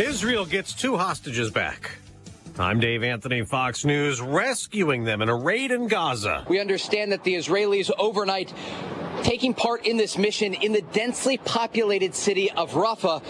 Israel gets two hostages back. I'm Dave Anthony, Fox News, rescuing them in a raid in Gaza. We understand that the Israelis overnight taking part in this mission in the densely populated city of Rafah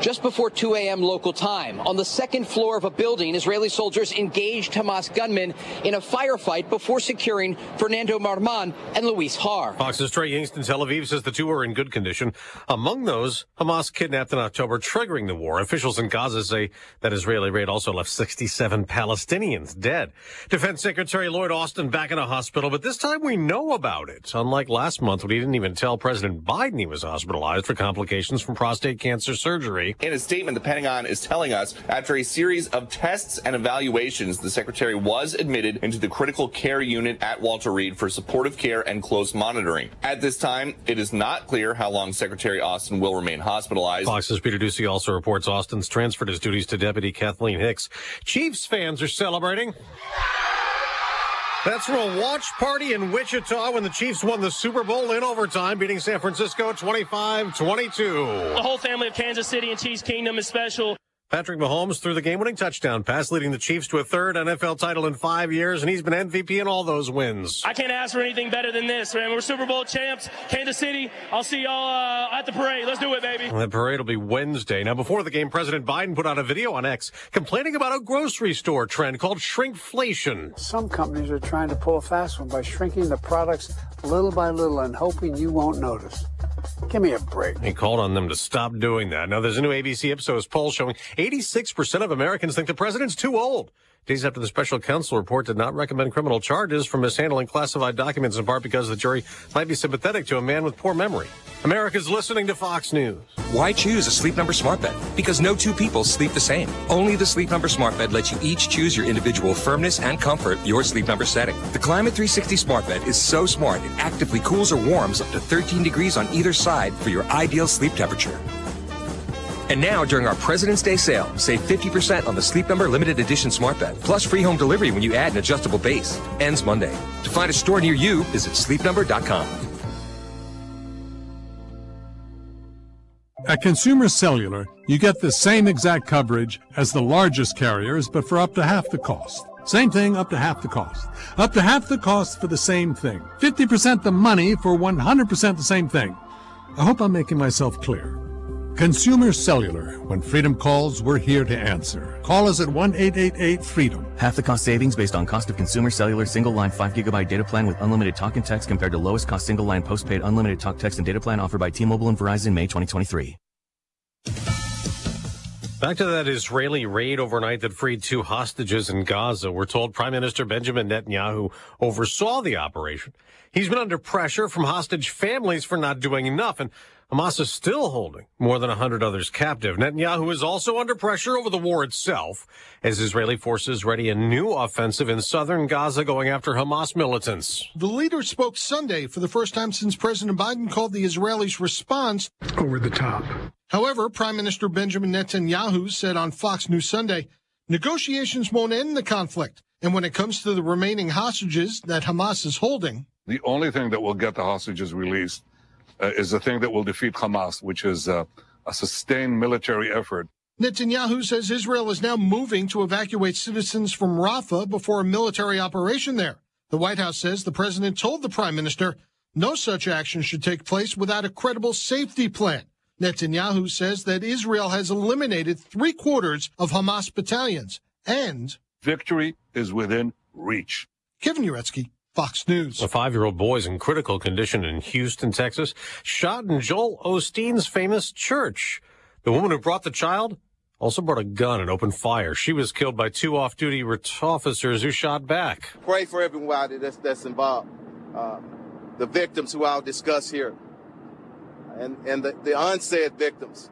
just before 2 a.m. local time. On the second floor of a building, Israeli soldiers engaged Hamas gunmen in a firefight before securing Fernando Marman and Luis Har. Fox's Trey Yingst Tel Aviv says the two are in good condition. Among those, Hamas kidnapped in October, triggering the war. Officials in Gaza say that Israeli raid also left 67 Palestinians dead. Defense Secretary Lloyd Austin back in a hospital, but this time we know about it. Unlike last month when he didn't even tell President Biden he was hospitalized for complications from prostate cancer surgery. In a statement, the Pentagon is telling us after a series of tests and evaluations, the secretary was admitted into the critical care unit at Walter Reed for supportive care and close monitoring. At this time, it is not clear how long Secretary Austin will remain hospitalized. Fox's Peter Doocy also reports Austin's transferred his duties to Deputy Kathleen Hicks. Chiefs fans are celebrating. That's from a watch party in Wichita when the Chiefs won the Super Bowl in overtime, beating San Francisco 25 22. The whole family of Kansas City and Chiefs Kingdom is special. Patrick Mahomes threw the game-winning touchdown pass, leading the Chiefs to a third NFL title in five years, and he's been MVP in all those wins. I can't ask for anything better than this, man. We're Super Bowl champs, Kansas City. I'll see y'all uh, at the parade. Let's do it, baby. The parade will be Wednesday. Now, before the game, President Biden put out a video on X complaining about a grocery store trend called shrinkflation. Some companies are trying to pull a fast one by shrinking the products little by little and hoping you won't notice. Give me a break. He called on them to stop doing that. Now, there's a new ABC Ipsos poll showing 86% of Americans think the president's too old. Days after the special counsel report did not recommend criminal charges for mishandling classified documents in part because the jury might be sympathetic to a man with poor memory. America's listening to Fox News. Why choose a Sleep Number smart bed? Because no two people sleep the same. Only the Sleep Number smart bed lets you each choose your individual firmness and comfort, your Sleep Number setting. The Climate 360 smart bed is so smart it actively cools or warms up to 13 degrees on either side for your ideal sleep temperature. And now, during our President's Day sale, save 50% on the Sleep Number limited edition smart bed, plus free home delivery when you add an adjustable base. Ends Monday. To find a store near you, visit sleepnumber.com. At Consumer Cellular, you get the same exact coverage as the largest carriers, but for up to half the cost. Same thing, up to half the cost. Up to half the cost for the same thing. 50% the money for 100% the same thing. I hope I'm making myself clear. Consumer Cellular. When freedom calls, we're here to answer. Call us at 1 888 freedom. Half the cost savings based on cost of consumer cellular single line 5 gigabyte data plan with unlimited talk and text compared to lowest cost single line postpaid unlimited talk text and data plan offered by T-Mobile and Verizon May 2023. Back to that Israeli raid overnight that freed two hostages in Gaza. We're told Prime Minister Benjamin Netanyahu oversaw the operation. He's been under pressure from hostage families for not doing enough, and Hamas is still holding more than 100 others captive. Netanyahu is also under pressure over the war itself as Israeli forces ready a new offensive in southern Gaza going after Hamas militants. The leader spoke Sunday for the first time since President Biden called the Israelis' response over the top. However, Prime Minister Benjamin Netanyahu said on Fox News Sunday, negotiations won't end the conflict. And when it comes to the remaining hostages that Hamas is holding, the only thing that will get the hostages released is the thing that will defeat Hamas, which is uh, a sustained military effort. Netanyahu says Israel is now moving to evacuate citizens from Rafah before a military operation there. The White House says the president told the prime minister no such action should take place without a credible safety plan. Netanyahu says that Israel has eliminated three quarters of Hamas battalions and victory is within reach. Kevin Uretsky, Fox News. A five-year-old boy is in critical condition in Houston, Texas, shot in Joel Osteen's famous church. The woman who brought the child also brought a gun and opened fire. She was killed by two off-duty officers who shot back. Pray for everybody that's, that's involved. Uh, the victims who I'll discuss here and, and the, the unsaid victims,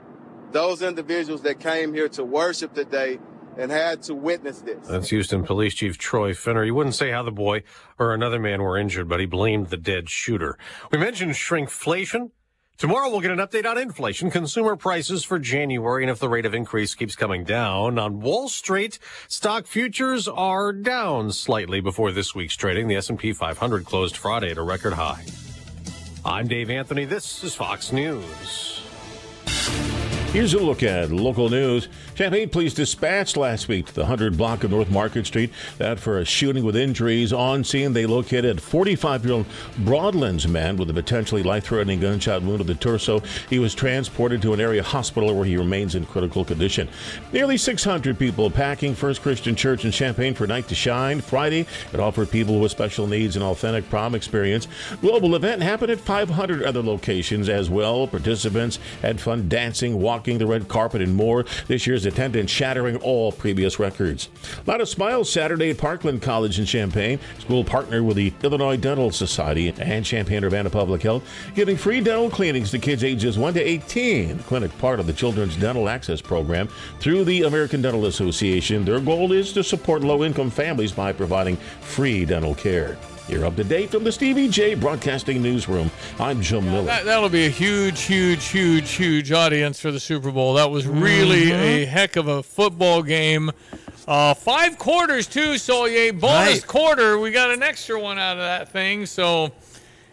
those individuals that came here to worship today and had to witness this. That's Houston Police Chief Troy Finner. He wouldn't say how the boy or another man were injured, but he blamed the dead shooter. We mentioned shrinkflation. Tomorrow we'll get an update on inflation, consumer prices for January, and if the rate of increase keeps coming down. On Wall Street, stock futures are down slightly before this week's trading. The S&P 500 closed Friday at a record high. I'm Dave Anthony. This is Fox News. Here's a look at local news. Champaign Police dispatched last week to the 100 block of North Market Street that for a shooting with injuries. On scene, they located 45 year old Broadlands man with a potentially life threatening gunshot wound to the torso. He was transported to an area hospital where he remains in critical condition. Nearly 600 people packing First Christian Church in Champaign for Night to Shine. Friday, it offered people with special needs an authentic prom experience. Global event happened at 500 other locations as well. Participants had fun dancing, walking the red carpet, and more. This year's attendance shattering all previous records. A lot of smiles Saturday at Parkland College in Champaign. School partnered with the Illinois Dental Society and Champaign Urbana Public Health, giving free dental cleanings to kids ages 1 to 18. The clinic part of the Children's Dental Access Program through the American Dental Association. Their goal is to support low income families by providing free dental care. You're up to date from the Stevie J Broadcasting Newsroom. I'm Jim Miller. That, that'll be a huge, huge, huge, huge audience for the Super Bowl. That was really Mm-hmm. a heck of a football game. Uh, five quarters too, so a bonus Right. quarter. We got an extra one out of that thing. So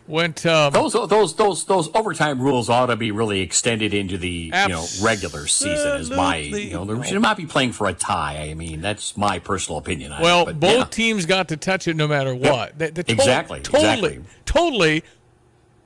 went um, Those those those those overtime rules ought to be really extended into the you know regular season. Is my you know they should not be playing for a tie. I mean that's my personal opinion. it, Well, both yeah. teams got to touch it no matter what. They- they to- Exactly, Totally. exactly. Totally.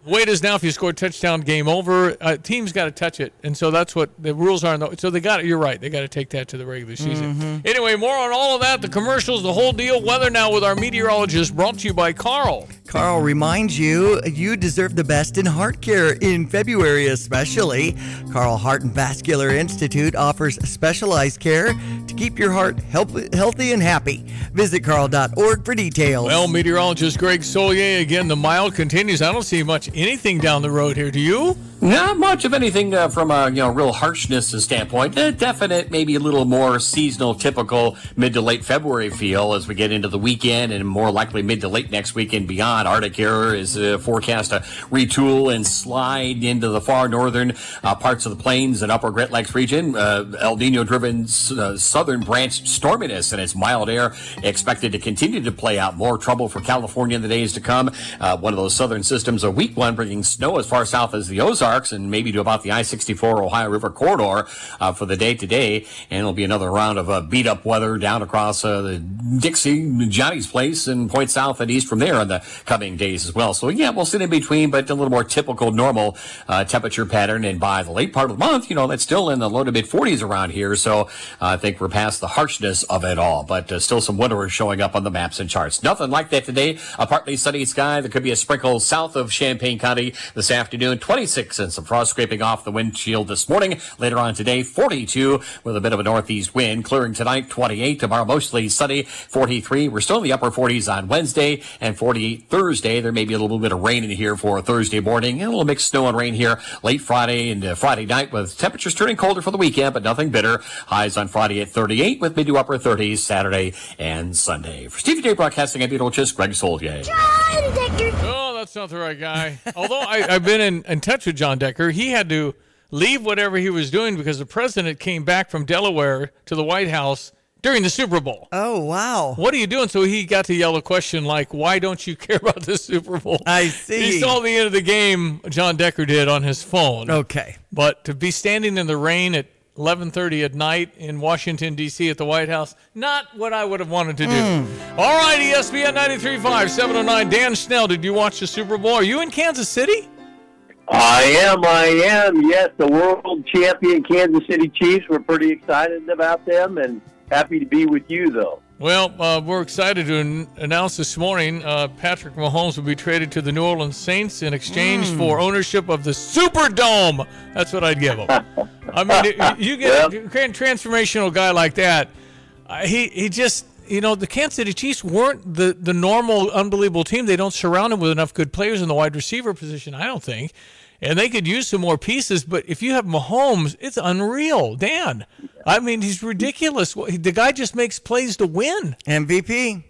The way it is now, if you score a touchdown, game over. Uh, teams got to touch it, and so that's what the rules are. The, so they got it. You're right. They got to take that to the regular season. Mm-hmm. Anyway, more on all of that, the commercials, the whole deal. Weather now with our meteorologist, brought to you by Carle. Carle reminds you you deserve the best in heart care in February, especially. Carle Heart and Vascular Institute offers specialized care to keep your heart help- healthy and happy. Visit carle.org for details. Well, meteorologist Greg Solier again. The mild continues. I don't see much anything down the road here. Do you? Not much of anything uh, from a you know real harshness standpoint. A definite, maybe a little more seasonal, typical mid to late February feel as we get into the weekend, and more likely mid to late next week and beyond. Arctic air is uh, forecast to retool and slide into the far northern uh, parts of the plains and upper Great Lakes region. Uh, El Nino-driven uh, southern branch storminess and its mild air expected to continue to play out. More trouble for California in the days to come. Uh, one of those southern systems, a weak one, bringing snow as far south as the Ozarks and maybe to about the I-64 Ohio River corridor uh, for the day today. And it'll be another round of uh, beat up weather down across uh, the Dixie, Johnny's place, and point south and east from there in the coming days as well. So yeah, we'll sit in between, but a little more typical, normal uh, temperature pattern. And by the late part of the month, you know, that's still in the low to mid 40s around here. So uh, I think we're past the harshness of it all, but uh, still some winter showing up on the maps and charts. Nothing like that today. A partly sunny sky. There could be a sprinkle south of Champaign County this afternoon. 26 and some frost scraping off the windshield this morning. Later on today, 42 with a bit of a northeast wind. Clearing tonight, 28. Tomorrow, mostly sunny, 43. We're still in the upper 40s on Wednesday and 48 Thursday. There may be a little bit of rain in here for Thursday morning a little mixed snow and rain here late Friday and Friday night with temperatures turning colder for the weekend, but nothing bitter. Highs on Friday at 38 with mid to upper 30s Saturday and Sunday. For Stevie J Broadcasting, I'm Beetlejuice, Greg Solier. That's not the right guy. Although I, I've been in, in touch with John Decker, he had to leave whatever he was doing because the president came back from Delaware to the White House during the Super Bowl. Oh, wow. What are you doing? So he got to yell a question like, Why don't you care about the Super Bowl? I see. He saw the end of the game, John Decker did on his phone. Okay. But to be standing in the rain at 11:30 at night in Washington D.C. at the White House, not what I would have wanted to do. Hmm. All right, ESPN 93.5, 709. Dan Snell, did you watch the Super Bowl? Are you in Kansas City? I am, I am. Yes, the world champion Kansas City Chiefs. We're pretty excited about them and happy to be with you, though. Well, uh, we're excited to an- announce this morning uh, Patrick Mahomes will be traded to the New Orleans Saints in exchange Mm. for ownership of the Superdome. That's what I'd give him. I mean, you get a grand transformational guy like that. Uh, he he just you know the Kansas City Chiefs weren't the the normal unbelievable team. They don't surround him with enough good players in the wide receiver position. I don't think. And they could use some more pieces, but if you have Mahomes, it's unreal. Dan, I mean, he's ridiculous. The guy just makes plays to win. MVP.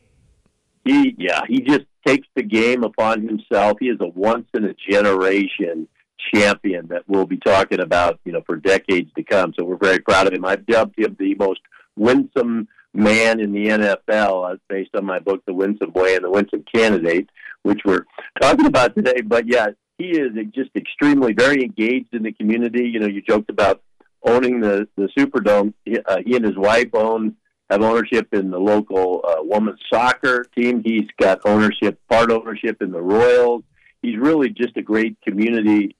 He, yeah, he just takes the game upon himself. He is a once in a generation champion that we'll be talking about, you know, for decades to come. So we're very proud of him. I've dubbed him the most winsome man in the NFL, uh, based on my book, The Winsome Way and the Winsome Candidate, which we're talking about today. But yeah, he is just extremely very engaged in the community. You know, you joked about owning the the Superdome. He, uh, he and his wife own have ownership in the local uh, women's soccer team. He's got ownership, part ownership in the Royals. He's really just a great community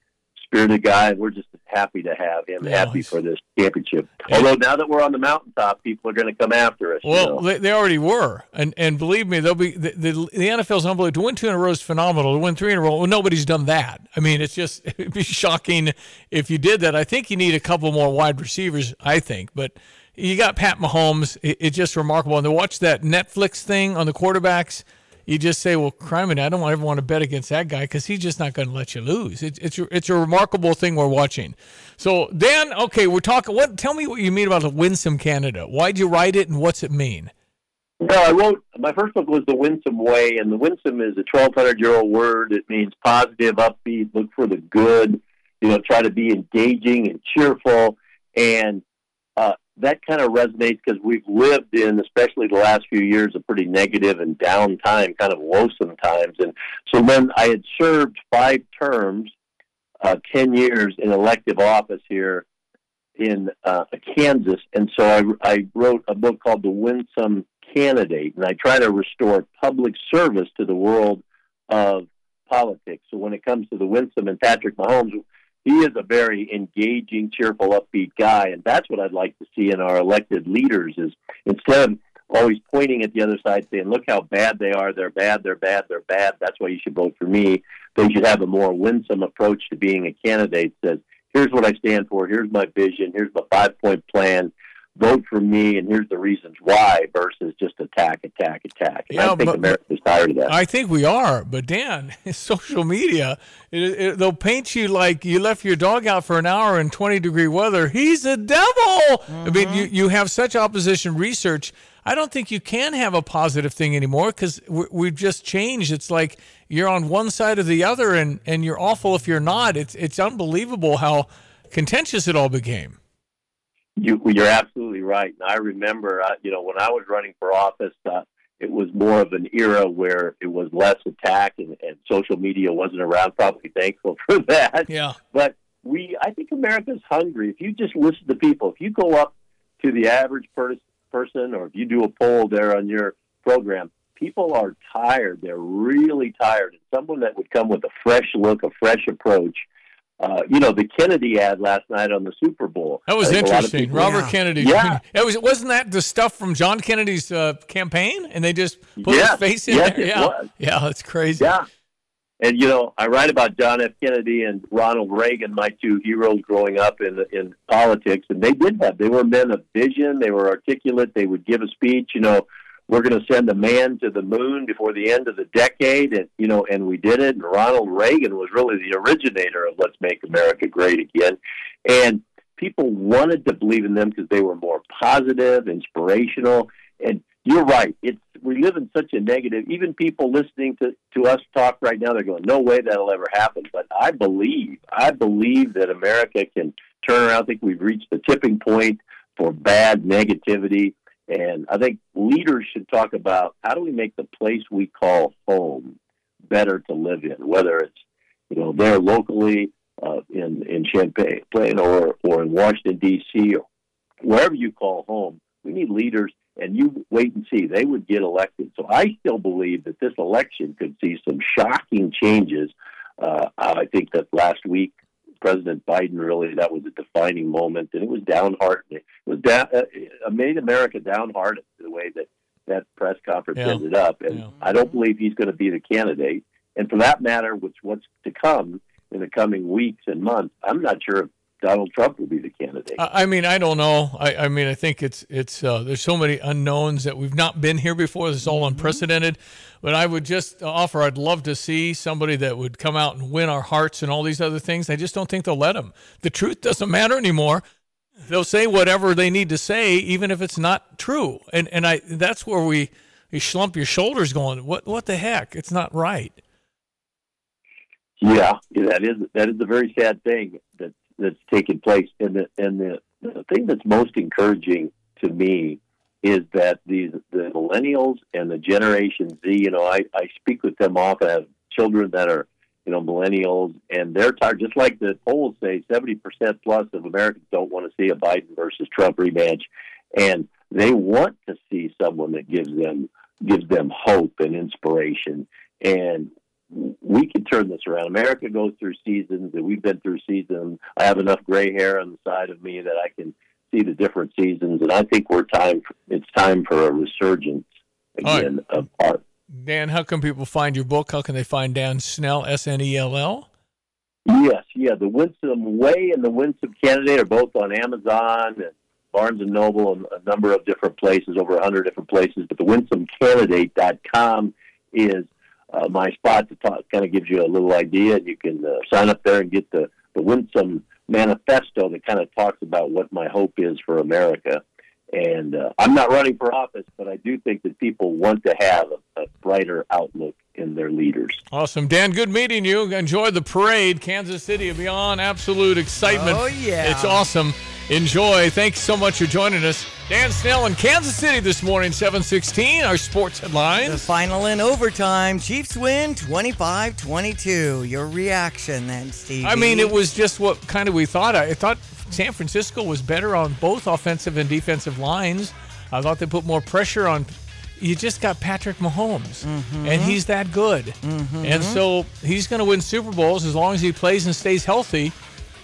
spirited guy, and we're just happy to have him. Happy for this championship. Although now that we're on the mountaintop, people are going to come after us. you Well, know. they, they already were, and and believe me, they'll be the, the the NFL's unbelievable. To win two in a row is phenomenal. To win three in a row, well, nobody's done that. I mean, it's just it'd be shocking if you did that. I think you need a couple more wide receivers. I think, but you got Pat Mahomes. It, it's just remarkable. And to watch that Netflix thing on the quarterbacks, you just say, "Well, criminy, I don't ever want to bet against that guy because he's just not going to let you lose." It's it's it's a remarkable thing we're watching. So Dan, okay, we're talking. What? Tell me what you mean about the Winsome Candidate. Why'd you write it, and what's it mean? Well, I wrote my first book was the Winsome Way, and the Winsome is a twelve hundred year old word. It means positive, upbeat, look for the good. You know, try to be engaging and cheerful, and uh, that kind of resonates because we've lived in, especially the last few years, a pretty negative and down time, kind of loathsome times. And so when I had served five terms, uh, ten years in elective office here in uh, Kansas, and so I, I wrote a book called The Winsome Candidate, and I try to restore public service to the world of politics. So when it comes to the Winsome and Patrick Mahomes, he is a very engaging, cheerful, upbeat guy, and that's what I'd like to see in our elected leaders. Is instead of always pointing at the other side, saying, "Look how bad they are. They're bad. They're bad. They're bad. That's why you should vote for me." They should have a more winsome approach to being a candidate. Says, "Here's what I stand for. Here's my vision. Here's my five-point plan. Vote for me, and here's the reasons why." Versus just attack, attack, attack. And Yeah, I think but- America's tired of that. I think we are, but Dan, social media, it, it, they'll paint you like you left your dog out for an hour in 20 degree weather. He's a devil. I mean, you, mm-hmm. you have such opposition research. I don't think you can have a positive thing anymore because we've just changed. It's like you're on one side or the other, and, and you're awful if you're not. It's, it's unbelievable how contentious it all became. You, you're absolutely right. And I remember, uh, you know, when I was running for office, uh, it was more of an era where it was less attack and, and social media wasn't around. Probably thankful for that. Yeah. But we, I think America's hungry. If you just listen to people, if you go up to the average per- person, or if you do a poll there on your program, people are tired. They're really tired. And someone that would come with a fresh look, a fresh approach. Uh, you know, the Kennedy ad last night on the Super Bowl. That was I think a lot of interesting. Robert Kennedy. Yeah. It was wasn't that the stuff from John Kennedy's uh, campaign, and they just put Yes, his face in yes, there. it yeah, was. yeah, it's crazy. Yeah. And you know, I write about John F. Kennedy and Ronald Reagan, my two heroes growing up in in politics, and they did have. They were men of vision. They were articulate. They would give a speech. You know, we're going to send a man to the moon before the end of the decade, and you know, and we did it. And Ronald Reagan was really the originator of "Let's Make America Great Again," and people wanted to believe in them because they were more positive, inspirational, and you're right. It's we live in such a negative. Even people listening to to us talk right now, they're going, "No way that'll ever happen." But I believe, I believe that America can turn around. I think we've reached the tipping point for bad negativity, and I think leaders should talk about how do we make the place we call home better to live in, whether it's you know there locally uh, in in Champaign or or in Washington D.C. or wherever you call home. We need leaders, and you wait and see. They would get elected. So I still believe that this election could see some shocking changes. Uh, I think that last week, President Biden really that was a defining moment, and it was downhearted. It was down, uh, it made America downhearted the way that that press conference Yeah. ended up. And I don't believe he's going to be the candidate. And for that matter, which what's to come in the coming weeks and months, I'm not sure if Donald Trump will be the candidate. I I mean, I don't know. I, I mean, I think it's it's uh, there's so many unknowns that we've not been here before. This is all unprecedented. But I would just offer. I'd love to see somebody that would come out and win our hearts and all these other things. I just don't think they'll let them. The truth doesn't matter anymore. They'll say whatever they need to say, even if it's not true. And and I that's where we you slump your shoulders, going, what what the heck? It's not right. Yeah, yeah, that is that is a very sad thing that that's taking place. And the and the, the thing that's most encouraging to me is that these the millennials and the Generation Z. You know, I I speak with them often. I have children that are you know, millennials, and they're tired. Just like the polls say, seventy percent plus of Americans don't want to see a Biden versus Trump rematch, and they want to see someone that gives them gives them hope and inspiration. And we can turn this around. America goes through seasons, and we've been through seasons. I have enough gray hair on the side of me that I can see the different seasons, and I think we're time. It's time for a resurgence again right. of art. Dan, how can people find your book? How can they find Dan Snell, S N E L L? Yes, yeah. The Winsome Way and the Winsome Candidate are both on Amazon and Barnes and Noble and a number of different places, over 100 different places. But the winsomecandidate.com is uh, my spot to talk, kind of gives you a little idea. And you can uh, sign up there and get the, the Winsome Manifesto that kind of talks about what my hope is for America. And uh, I'm not running for office, but I do think that people want to have a, a, brighter outlook in their leaders. Awesome. Dan, good meeting you. Enjoy the parade. Kansas City beyond absolute excitement. Oh, yeah. It's awesome. Enjoy. Thanks so much for joining us. Dan Snell in Kansas City this morning, 716, our sports headlines. The final in overtime. Chiefs win 25 22. Your reaction then, Steve? I mean, it was just what kind of we thought. I thought San Francisco was better on both offensive and defensive lines. I thought they put more pressure on. You just got Patrick Mahomes, mm-hmm. and he's that good. Mm-hmm. And so he's going to win Super Bowls as long as he plays and stays healthy.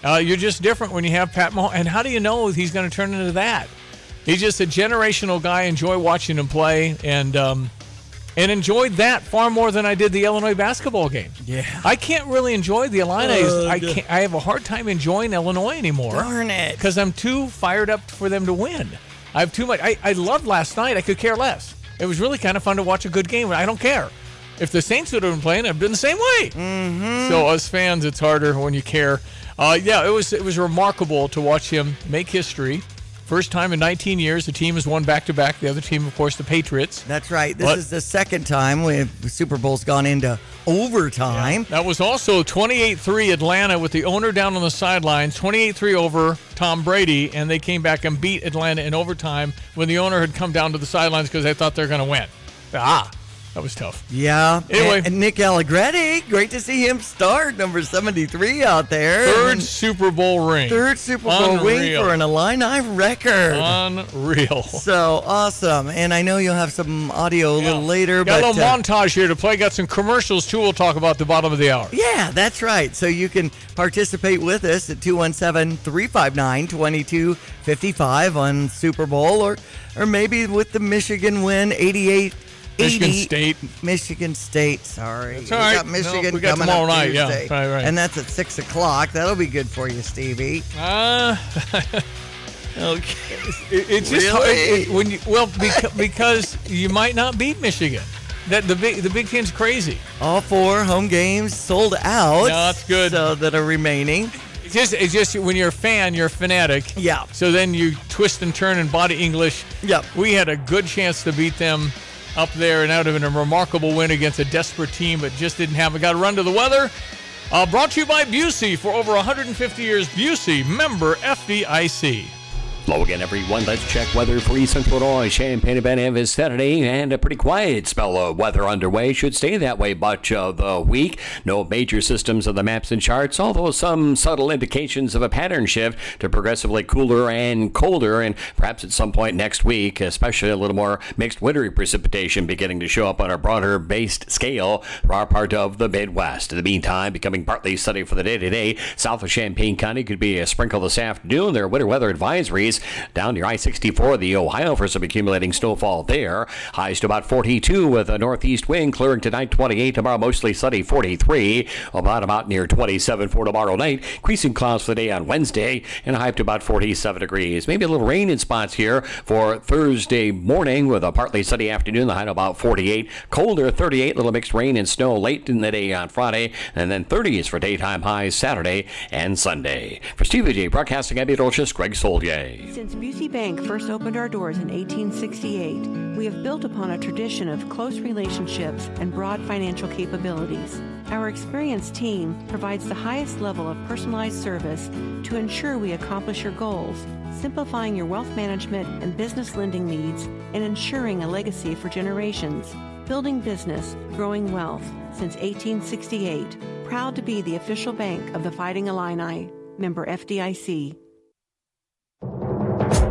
Uh, you're just different when you have Pat Mahomes. And how do you know he's going to turn into that? He's just a generational guy. Enjoy watching him play, and um, and enjoyed that far more than I did the Illinois basketball game. Yeah, I can't really enjoy the Illini. Uh, I can't. I have a hard time enjoying Illinois anymore. Darn it! Because I'm too fired up for them to win. I have too much. I, I loved last night. I could care less. It was really kind of fun to watch a good game. I don't care. If the Saints would have been playing, I'd been the same way. Mm-hmm. So as fans, it's harder when you care. Uh, yeah, it was it was remarkable to watch him make history. First time in 19 years, the team has won back to back. The other team, of course, the Patriots. That's right. This but, is the second time the Super Bowl's gone into overtime. Yeah, that was also 28 3 Atlanta with the owner down on the sidelines, 28 3 over Tom Brady, and they came back and beat Atlanta in overtime when the owner had come down to the sidelines because they thought they were going to win. Ah, that was tough. Yeah. Anyway, and, and Nick Allegretti, great to see him start number 73 out there. Third Super Bowl ring. Third Super Bowl Unreal. ring for an Illini record. Unreal. So awesome. And I know you'll have some audio a Yeah. little later. Got but, a little uh, montage here to play. Got some commercials too. We'll talk about the bottom of the hour. Yeah, that's right. So you can participate with us at 217 359 2255 on Super Bowl or, or maybe with the Michigan win 88 Michigan 80 State. Michigan State, sorry. That's all we got Michigan No, we got coming tomorrow up night, yeah. Tuesday. Right, right. And that's at 6 o'clock. That'll be good for you, Stevie. Uh, Okay. it, it's just Really? hard- it- when you well because, because you might not beat Michigan. That the big the Big Ten's crazy. All four home games sold out. No, that's good. So that are remaining. It's just it's just when you're a fan, you're a fanatic. Yeah. So then you twist and turn and body English. Yep. We had a good chance to beat them up there, and out of a remarkable win against a desperate team, but just didn't have. it. Got run to the weather. Uh, brought to you by Busey for over 150 years. Busey, member FDIC. Hello again, everyone. Let's check weather for East Central Illinois, Champaign, and Van Saturday, and a pretty quiet spell of weather underway. Should stay that way much of the week. No major systems on the maps and charts, although some subtle indications of a pattern shift to progressively cooler and colder, and perhaps at some point next week, especially a little more mixed wintry precipitation beginning to show up on a broader based scale for our part of the Midwest. In the meantime, becoming partly sunny for the day today, south of Champaign County could be a sprinkle this afternoon. There are winter weather advisories down near I 64, the Ohio, for some accumulating snowfall there. Highs to about 42 with a northeast wind clearing tonight 28. Tomorrow, mostly sunny 43. About about near 27 for tomorrow night. Increasing clouds for the day on Wednesday and a high up to about 47 degrees. Maybe a little rain in spots here for Thursday morning with a partly sunny afternoon. The high about 48. Colder 38. Little mixed rain and snow late in the day on Friday. And then 30s for daytime highs Saturday and Sunday. For Steve J. Broadcasting, I'm Meteorologist Greg Solier. Since Busey Bank first opened our doors in 1868, we have built upon a tradition of close relationships and broad financial capabilities. Our experienced team provides the highest level of personalized service to ensure we accomplish your goals, simplifying your wealth management and business lending needs and ensuring a legacy for generations. Building business, growing wealth since 1868 proud to be the official bank of the Fighting Illini. Member FDIC.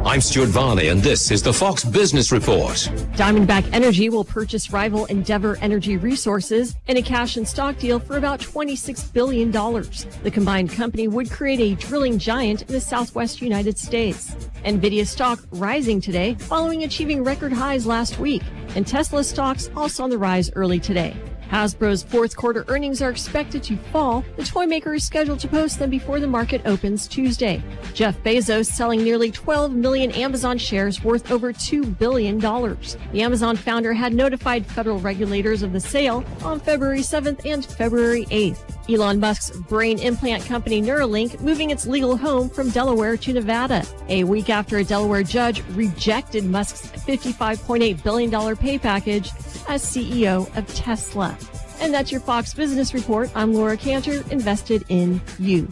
I'm Stuart Varney, and this is the Fox Business Report. Diamondback Energy will purchase rival Endeavor Energy Resources in a cash and stock deal for about $26 billion. The combined company would create a drilling giant in the southwest United States. Nvidia stock rising today following achieving record highs last week, and Tesla stocks also on the rise early today. Hasbro's fourth quarter earnings are expected to fall. The toy maker is scheduled to post them before the market opens Tuesday. Jeff Bezos selling nearly 12 million Amazon shares worth over $2 billion. The Amazon founder had notified federal regulators of the sale on February 7th and February 8th. Elon Musk's brain implant company Neuralink moving its legal home from Delaware to Nevada. A week after a Delaware judge rejected Musk's $55.8 billion pay package as CEO of Tesla. And that's your Fox Business Report. I'm Laura Cantor, invested in you.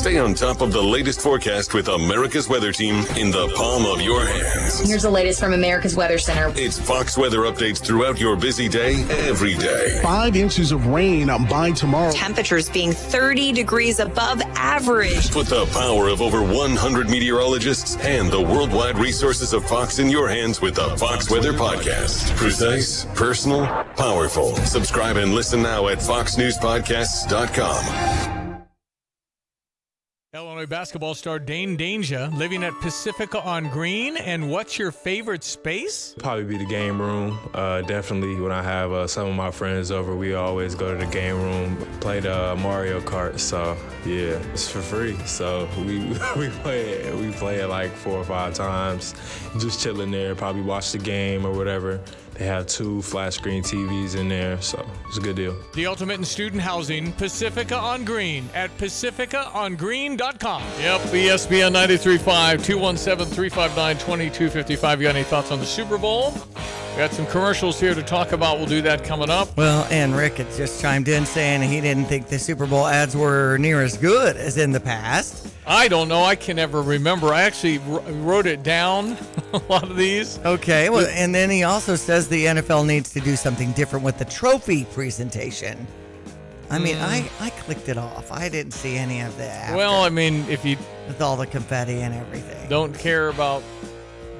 Stay on top of the latest forecast with America's Weather Team in the palm of your hands. Here's the latest from America's Weather Center. It's Fox weather updates throughout your busy day, every day. Five inches of rain by tomorrow. Temperatures being 30 degrees above average. Put the power of over 100 meteorologists and the worldwide resources of Fox in your hands with the Fox Weather Podcast. Precise, personal, powerful. Subscribe and listen now at foxnewspodcasts.com. Illinois basketball star Dain Dainja living at Pacifica on Green. And what's your favorite space? Probably be the game room. Uh, definitely when I have uh, some of my friends over, we always go to the game room, play the Mario Kart. So yeah, it's for free. So we we play it. We play it like four or five times, just chilling there. Probably watch the game or whatever. They have two flat screen TVs in there, so it's a good deal. The ultimate in student housing, Pacifica on Green at pacificaongreen.com. Yep, ESPN 93.5, 217-359-2255. You got any thoughts on the Super Bowl? We got some commercials here to talk about. We'll do that coming up. Well, and Rick had just chimed in saying he didn't think the Super Bowl ads were near as good as in the past. I don't know. I can never remember. I actually wrote it down, a lot of these. Okay, well, and then he also says the NFL needs to do something different with the trophy presentation. I mean, Mm. I, I clicked it off. I didn't see any of that. Well, I mean, if you with all the confetti and everything. don't care about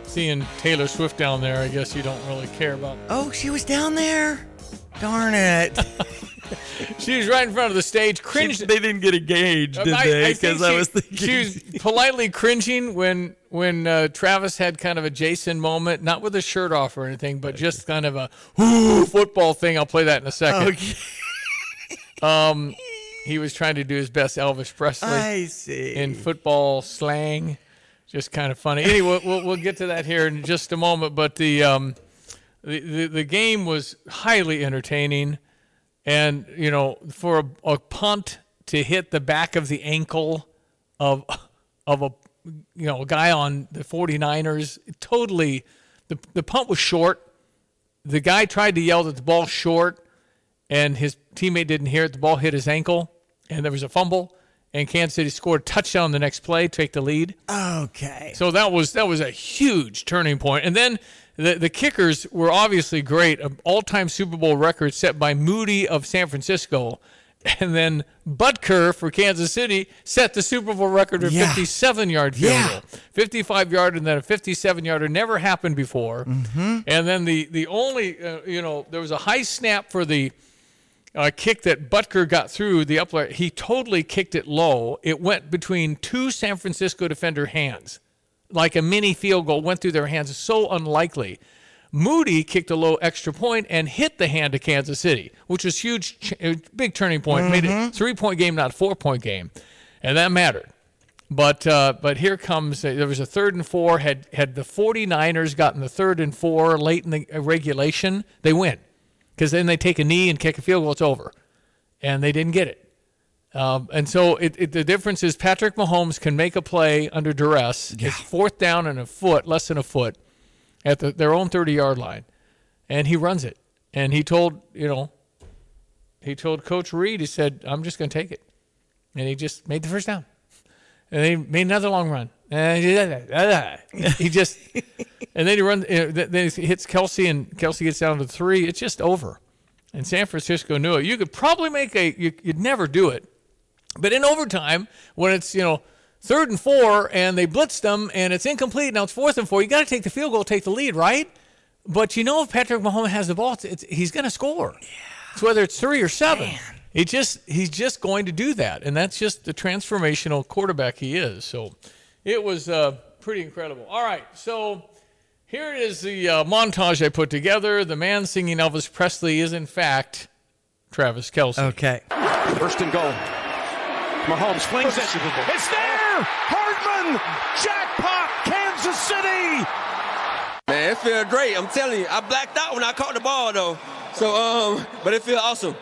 seeing Taylor Swift down there, I guess you don't really care about. Oh, she was down there. Darn it. She was right in front of the stage, cringed. they didn't get engaged, did I- they? Because I, she- was thinking. she was politely cringing when when uh, Travis had kind of a Jason moment, not with a shirt off or anything, but just kind of a "Ooh, football thing. I'll play that in a second. Um, he was trying to do his best Elvis Presley. I see. in football slang, just kind of funny. Anyway, we'll we'll get to that here in just a moment. But the um, the the, the game was highly entertaining, and you know, for a, a punt to hit the back of the ankle of of a you know a guy on the 49ers, totally. The the punt was short. The guy tried to yell that the ball's short, and his teammate didn't hear it. The ball hit his ankle, and there was a fumble. And Kansas City scored a touchdown the next play, take the lead. Okay. So that was that was a huge turning point. And then the the kickers were obviously great. An all-time Super Bowl record set by Moody of San Francisco. And then Butker for Kansas City set the Super Bowl record with Yeah. 57 yard field Yeah. goal. 55 yard and then a 57 yarder never happened before. Mm-hmm. And then the the only uh, you know there was a high snap for the uh, kick that Butker got through the upright. He totally kicked it low. It went between two San Francisco defender hands, like a mini field goal went through their hands. So unlikely. Moody kicked a low extra point and hit the hand to Kansas City, which was huge, uh, big turning point. Made it three point game, not a four point game, and that mattered. But uh, but here comes there was a third and four. Had had the 49ers gotten the third and four late in the uh, regulation, they win because then they take a knee and kick a field goal. It's over, and they didn't get it. Um, and so it, it, the difference is Patrick Mahomes can make a play under duress. It's fourth down and a foot, less than a foot, at the, their own 30 yard line, and he runs it. And he told you know, he told Coach Reid, he said, "I'm just going to take it," and he just made the first down. And they made another long run. And he just, and then he runs, then he hits Kelce, and Kelce gets down to three. It's just over. And San Francisco knew it. You could probably make a, you, would never do it. But in overtime, when it's, you know, third and four and they blitzed them and it's incomplete, now it's fourth and four, you got to take the field goal, take the lead, right? But you know, if Patrick Mahomes has the ball, it's, it's, he's going to score. Yeah. It's whether it's three or seven. Man. He just he's just going to do that, and that's just the transformational quarterback he is. So it was uh, pretty incredible. All right, so here is the uh, montage I put together. The man singing Elvis Presley is in fact Travis Kelce. Okay. First and goal. Mahomes flings it. It's there. Hardman. Jackpot. Kansas City. Man, it feels great. I'm telling you, I blacked out when I caught the ball though. So, um, but it feels awesome.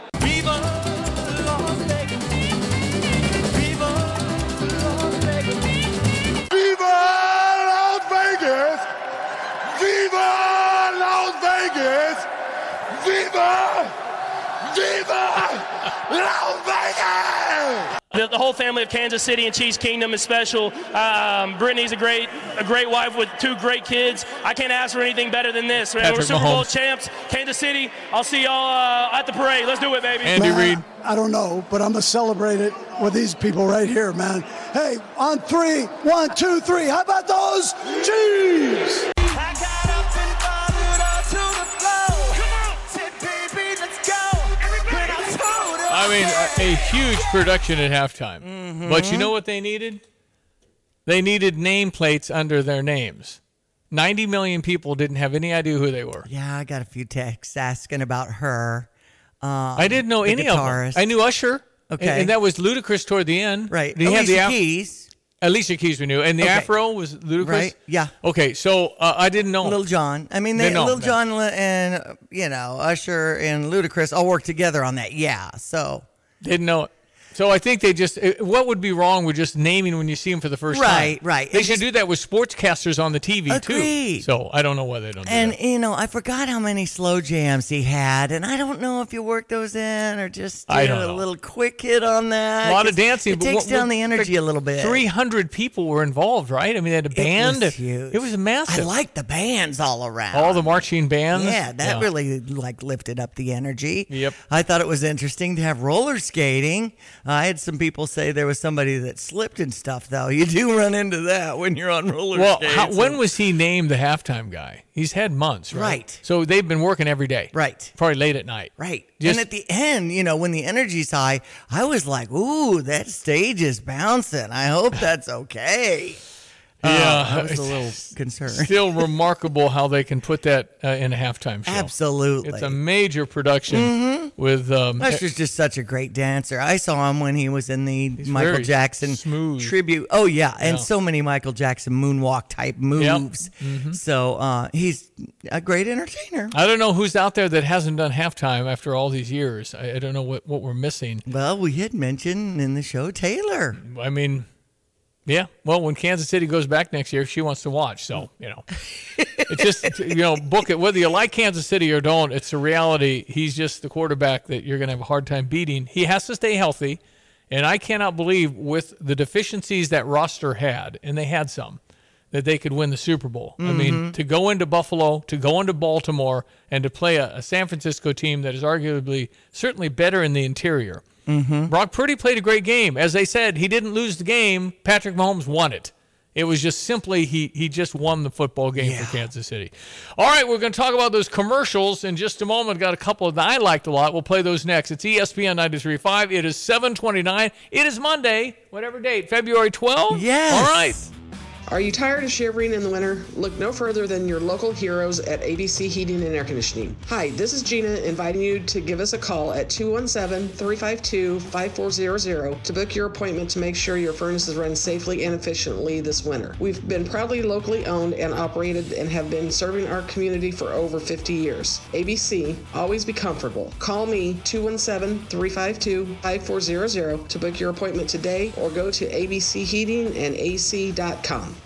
The, the, whole family of Kansas City and Chiefs Kingdom is special. Um, Brittany's a great, a great wife with two great kids. I can't ask for anything better than this. Patrick We're Super Bowl champs, Kansas City. I'll see y'all uh, at the parade. Let's do it, baby. Andy Reid. I don't know, but I'm gonna celebrate it with these people right here, man. Hey, on three, one, two, three. How about those Chiefs? I mean, a, a huge production at halftime. Mm-hmm. But you know what they needed? They needed nameplates under their names. 90 million people didn't have any idea who they were. Yeah, I got a few texts asking about her. Um, I didn't know any guitarist. of them. I knew Usher. Okay. And, and, that was Ludacris toward the end. Right. He Alicia the Keys. Alicia Keys we knew, and the okay. Afro was Ludacris. Right. Yeah. Okay, so uh, I didn't know Lil Jon. I mean, they, Lil Jon and you know Usher and Ludacris all worked together on that. Yeah. So didn't know it. So I think they just uh, what would be wrong with just naming when you see them for the first right, time? Right, right. They should just, do that with sportscasters on the TV agreed. too. So I don't know why they don't. Do and that. you know, I forgot how many slow jams he had, and I don't know if you work those in or just do a know. little quick hit on that. A lot of dancing. It takes what, down what, the energy a little bit. Three hundred people were involved, right? I mean, they had a band. It was huge. It was massive. I like the bands all around. All the marching bands. Yeah, that yeah. really like lifted up the energy. Yep. I thought it was interesting to have roller skating. I had some people say there was somebody that slipped and stuff, though. You do run into that when you're on roller well, skates. Well, when was he named the halftime guy? He's had months, right? Right. So they've been working every day. Right. Probably late at night. Right. Just, and at the end, you know, when the energy's high, I was like, ooh, that stage is bouncing. I hope that's okay. Yeah, uh, I was a little concerned. Still remarkable how they can put that uh, in a halftime show. Absolutely, it's a major production mm-hmm. with. Um, Usher's just such a great dancer. I saw him when he was in the Michael Jackson smooth. tribute. Oh yeah, and yeah. so many Michael Jackson moonwalk type moves. Yep. Mm-hmm. So uh, he's a great entertainer. I don't know who's out there that hasn't done halftime after all these years. I, I don't know what what we're missing. Well, we had mentioned in the show Taylor. I mean. Yeah. Well, when Kansas City goes back next year, she wants to watch. So, you know, it's just, you know, book it. Whether you like Kansas City or don't, it's a reality. He's just the quarterback that you're going to have a hard time beating. He has to stay healthy. And I cannot believe with the deficiencies that roster had, and they had some, that they could win the Super Bowl. Mm-hmm. I mean, mm-hmm. to go into Buffalo, to go into Baltimore, and to play a, a San Francisco team that is arguably certainly better in the interior Mm-hmm. Brock Purdy played a great game. As they said, he didn't lose the game. Patrick Mahomes won it. It was just simply he he just won the football game yeah. for Kansas City. All right, we're going to talk about those commercials in just a moment. Got a couple that I liked a lot. We'll play those next. It's ESPN 93.5. It is 729. It is Monday, whatever date, February 12th? Yes. All right. Are you tired of shivering in the winter? Look no further than your local heroes at ABC Heating and Air Conditioning. Hi, this is Gina inviting you to give us a call at 217 352 5400 to book your appointment to make sure your furnaces run safely and efficiently this winter. We've been proudly locally owned and operated and have been serving our community for over 50 years. ABC, always be comfortable. Call me 217 352 5400 to book your appointment today or go to abcheatingandac.com.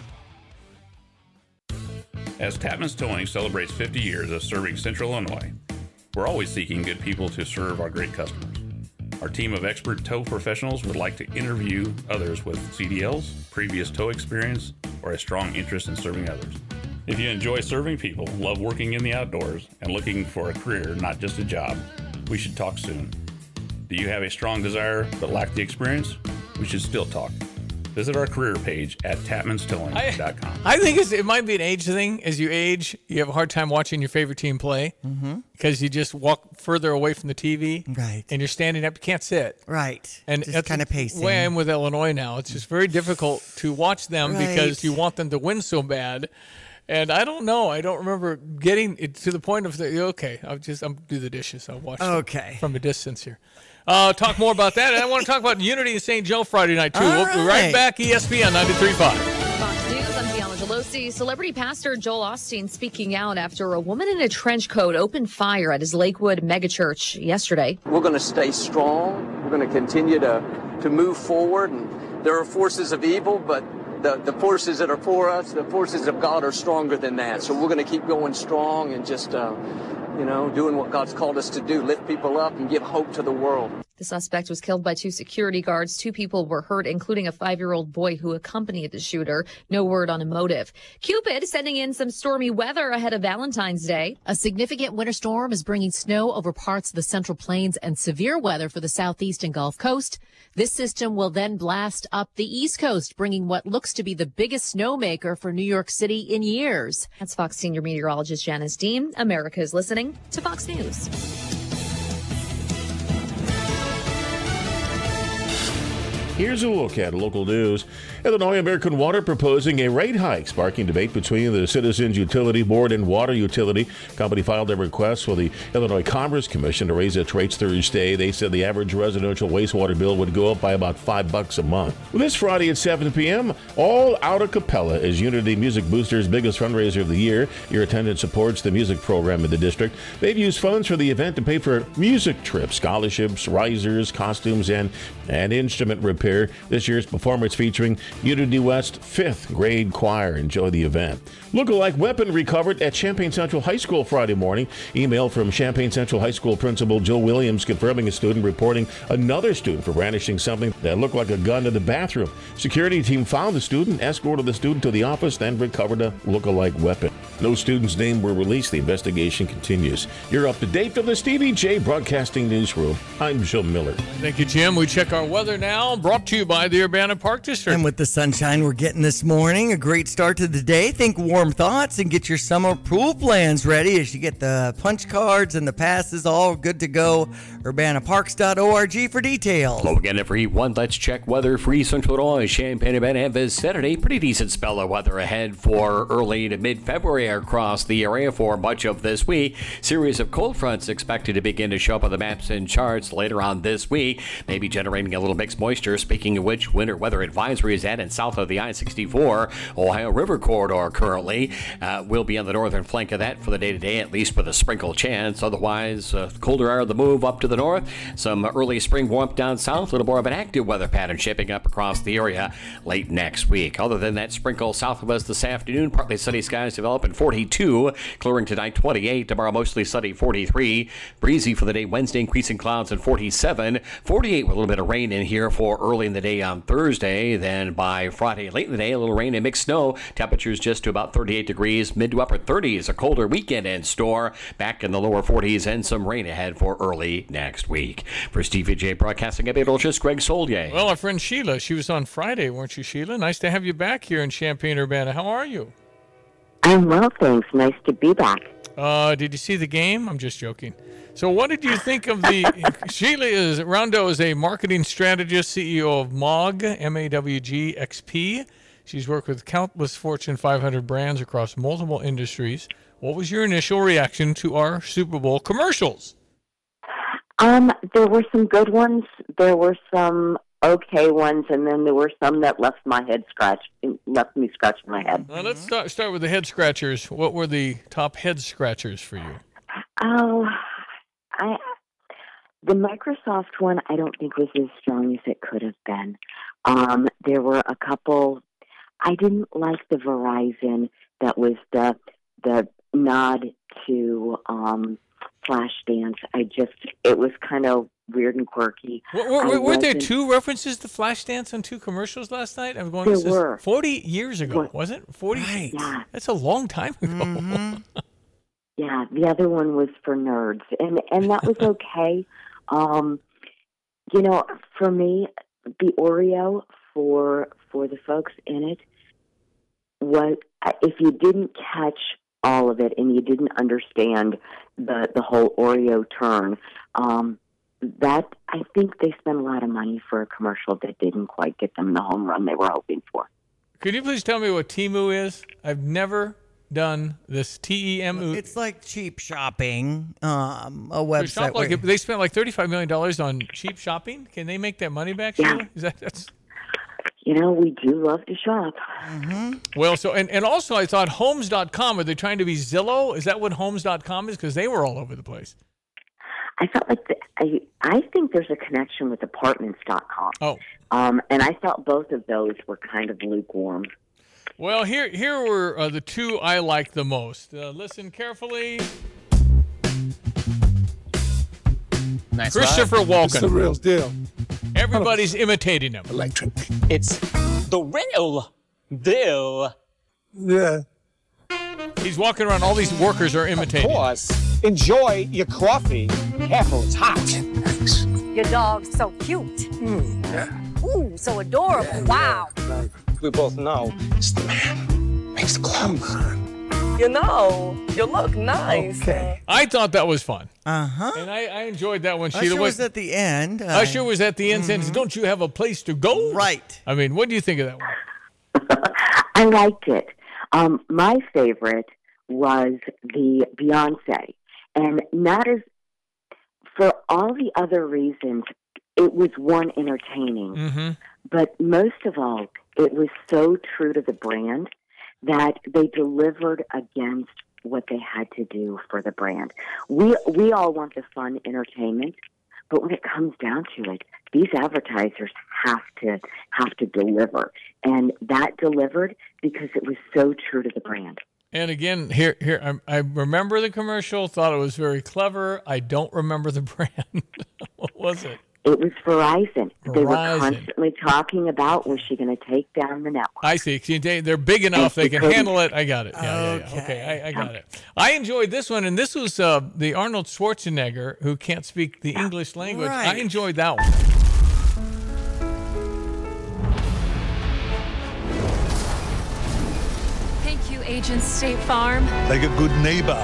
As Tatman's Towing celebrates 50 years of serving Central Illinois, we're always seeking good people to serve our great customers. Our team of expert tow professionals would like to interview others with CDLs, previous tow experience, or a strong interest in serving others. If you enjoy serving people, love working in the outdoors, and looking for a career, not just a job, we should talk soon. Do you have a strong desire but lack the experience? We should still talk. Visit our career page at tatmanstowing.com. I think it's, it might be an age thing. As you age, you have a hard time watching your favorite team play Mm-hmm. because you just walk further away from the TV. Right. And you're standing up. You can't sit. Right. And Just that's kinda the pacing. way I'm with Illinois now. It's just very difficult to watch them Right. because you want them to win so bad. And I don't know. I don't remember getting it to the point of the, okay. I'll just I'll do the dishes. I'll watch Okay. from a distance here. Uh, talk more about that. And I want to talk about Unity in St. Joe Friday night too. All we'll be right right. back. ESPN 93.5. Fox News, I'm Deanna Gelosi. Celebrity pastor Joel Osteen speaking out after a woman in a trench coat opened fire at his Lakewood megachurch yesterday. We're going to stay strong. We're going to continue to, to move forward. And there are forces of evil, but the, the forces that are for us, the forces of God, are stronger than that. So we're going to keep going strong and just, uh, you know, doing what God's called us to do lift people up and give hope to the world. The suspect was killed by two security guards. Two people were hurt, including a five year old boy who accompanied the shooter. No word on a motive. Cupid sending in some stormy weather ahead of Valentine's Day. A significant winter storm is bringing snow over parts of the Central Plains and severe weather for the southeast and Gulf Coast. This system will then blast up the East Coast, bringing what looks to be the biggest snowmaker for New York City in years. That's Fox senior meteorologist Janice Dean. America is listening to Fox News. Here's a look at local news. Illinois American Water proposing a rate hike, sparking debate between the Citizens Utility Board and Water Utility. Company filed a request for the Illinois Commerce Commission to raise its rates Thursday. They said the average residential wastewater bill would go up by about five bucks a month. This Friday at 7 p.m., all out a cappella is Unity Music Booster's biggest fundraiser of the year. Your attendance supports the music program in the district. They've used funds for the event to pay for music trips, scholarships, risers, costumes, and an instrument repair. This year's performance featuring Unity West 5th grade choir. Enjoy the event. Look-alike weapon recovered at Champaign Central High School Friday morning. Email from Champaign Central High School Principal Joe Williams confirming a student reporting another student for brandishing something that looked like a gun in the bathroom. Security team found the student, escorted the student to the office, then recovered a look-alike weapon. No student's name were released. The investigation continues. You're up to date from the Stevie Jay Broadcasting Newsroom. I'm Joe Miller. Thank you, Jim. We check our weather now. Brought to you by the Urbana Park District. And with the sunshine we're getting this morning, a great start to the day. Think warm thoughts and get your summer pool plans ready as you get the punch cards and the passes all good to go. UrbanaParks.org for details. Low again for Heat 1. Let's check weather for East Central Illinois. Champaign and Van this Saturday. Pretty decent spell of weather ahead for early to mid February across the area for much of this week. Series of cold fronts expected to begin to show up on the maps and charts later on this week, maybe generating a little mixed moisture. Speaking of which, winter weather advisory is at and south of the I 64 Ohio River corridor currently. Uh, will be on the northern flank of that for the day to day, at least with a sprinkle chance. Otherwise, uh, colder air the move up to the north. Some early spring warmth down south. A little more of an active weather pattern shaping up across the area late next week. Other than that, sprinkle south of us this afternoon. Partly sunny skies develop at 42. Clearing tonight 28. Tomorrow mostly sunny 43. Breezy for the day Wednesday, increasing clouds at 47. 48 with a little bit of rain in here for early in the day on Thursday. Then by Friday late in the day, a little rain and mixed snow. Temperatures just to about 38 degrees. Mid to upper 30s. A colder weekend in store. Back in the lower 40s and some rain ahead for early next week. For Stevie Jay Broadcasting Meteorologist Greg Solier. Well, our friend Sheila, she was on Friday, weren't you, Sheila? Nice to have you back here in Champaign Urbana. How are you? I'm well, thanks. Nice to be back. Uh, did you see the game? I'm just joking. So, what did you think of the? Sheila is Rondo is a marketing strategist, CEO of MOG M A W G X P. She's worked with countless Fortune 500 brands across multiple industries. What was your initial reaction to our Super Bowl commercials? Um, there were some good ones. There were some okay ones, and then there were some that left my head scratched, left me scratching my head. Let's start, start with the head scratchers. What were the top head scratchers for you? Oh, I the Microsoft one I don't think was as strong as it could have been. Um, there were a couple. I didn't like the Verizon that was the the nod to um, Flashdance. I just it was kind of weird and quirky. Were, were, were, were there two references to Flashdance on two commercials last night? I'm going. There this were. Forty years ago, was it? Forty. Yeah. That's a long time ago. Mm-hmm. Yeah, the other one was for nerds, and and that was okay. um, you know, for me, the Oreo for for the folks in it What if you didn't catch all of it and you didn't understand the the whole Oreo turn, um, that I think they spent a lot of money for a commercial that didn't quite get them the home run they were hoping for. Could you please tell me what Temu is? I've never done this T E M U. It's like cheap shopping, um, a They website. shop like where- they spent like thirty-five million dollars on cheap shopping. Can they make that money back? Yeah. Is that that's You know, we do love to shop. well? So and, and also I thought Homes.com. Are they trying to be Zillow? Is that what Homes.com is? Because they were all over the place. I felt like the, I I think there's a connection with apartments.com. Oh. Um, and I felt both of those were kind of lukewarm. Well, here here were uh, the two I liked the most. Uh, listen carefully. Nice Christopher rhyme. Walken. It's the real deal. Everybody's imitating him. Electric. It's the real deal. Yeah. He's walking around. All these workers are imitating. Of course. Enjoy your coffee. Careful, it's hot. Thanks. Your dog's so cute. Hmm, Ooh, so adorable. Wow. We both know it's the man makes the clothes. You know, you look nice. Okay. I thought that was fun. Uh huh. And I, I enjoyed that one. Usher Sheila was at the end. I- Usher was at the end saying, "Don't you have a place to go?" Right. I mean, what do you think of that one? I liked it. Um, my favorite was the Beyonce, and not as for all the other reasons. It was one entertaining, Mm-hmm. but most of all, it was so true to the brand that they delivered against what they had to do for the brand. We we all want the fun entertainment, but when it comes down to it, these advertisers have to have to deliver, and that delivered because it was so true to the brand. And again, here, here, I, I remember the commercial. Thought it was very clever. I don't remember the brand. what was it? It was Verizon. They were constantly talking about was she going to take down the network. I see. See, they, they're big enough; they she can couldn't. handle it. I got it. Yeah, yeah, yeah. Okay, I, I got it. I enjoyed this one, and this was uh, the Arnold Schwarzenegger who can't speak the English language. I enjoyed that one. Thank you, Agent State Farm. Like a good neighbor,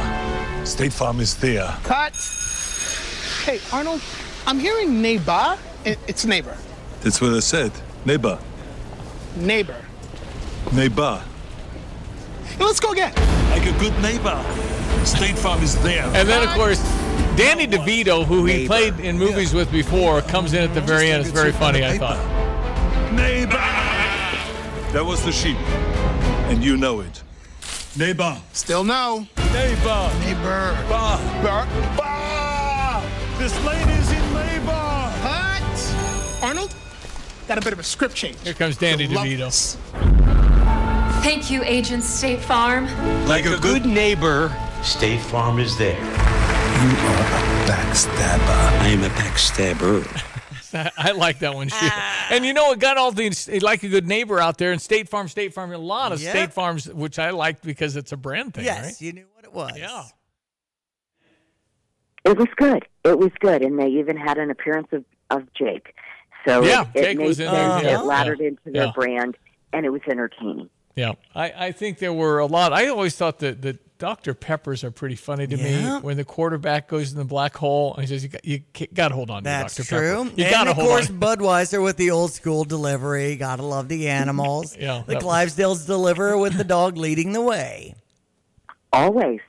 State Farm is there. Cut. Hey, Arnold, I'm hearing neighbor. It's neighbor. That's what I said. Neighbor. Neighbor. Neighbor. Hey, let's go again. Like a good neighbor, State Farm is there. And then, of course, Danny DeVito, who he played in movies with before, comes in at the very end. It's very funny, I thought. Neighbor! That was the sheep. And you know it. Neighbor. Still no. Neighbor. Neighbor. Bah. Bar. Bah! This lady's got a bit of a script change. Here comes Danny You'll love DeVito. this. Thank you, Agent State Farm. Like a good neighbor, State Farm is there. You are a backstabber. I am a backstabber. I like that one, Sheila. And you know, it got all these like a good neighbor out there, and State Farm, State Farm, a lot of Yep. State Farms, which I liked because it's a brand thing, Yes, right? you knew what it was. Yeah. It was good. It was good, and they even had an appearance of, of Jake. So Yeah, it, it Jake made was in sense. there, yeah. It laddered Yeah. into their Yeah. brand, and it was entertaining. Yeah, I, I think there were a lot. I always thought that the Dr. Peppers are pretty funny to Yeah. me. When the quarterback goes in the black hole, and he says, "You got, you got to hold on to That's Dr. true. Pepper. You and got to of hold course, on." Budweiser with the old school delivery. Gotta love the animals. Yeah, The that- Clydesdales deliver with the dog leading the way. Always.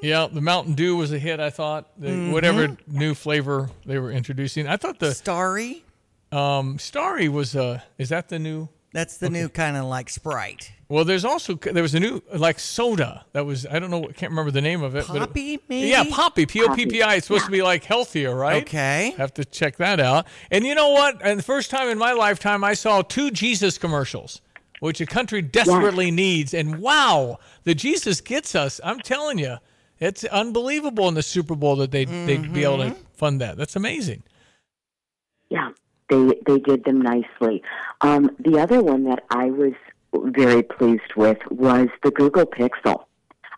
Yeah, the Mountain Dew was a hit. I thought the, Mhm. whatever new flavor they were introducing. I thought the Starry. Um, Starry was uh, is that the new? That's the new kind of like Sprite. Well, there's also there was a new like soda that was I don't know I can't remember the name of it. but it- Poppi, maybe? Yeah, Poppi. P O P P I. It's supposed to be like healthier, right? Okay. Have to check that out. And you know what? And the first time in my lifetime, I saw two Jesus commercials, which a country desperately needs. And wow, the Jesus gets us. I'm telling you, It's unbelievable in the Super Bowl that they would they'd be able to fund that. That's amazing. Yeah, they they did them nicely. Um, the other one that I was very pleased with was the Google Pixel.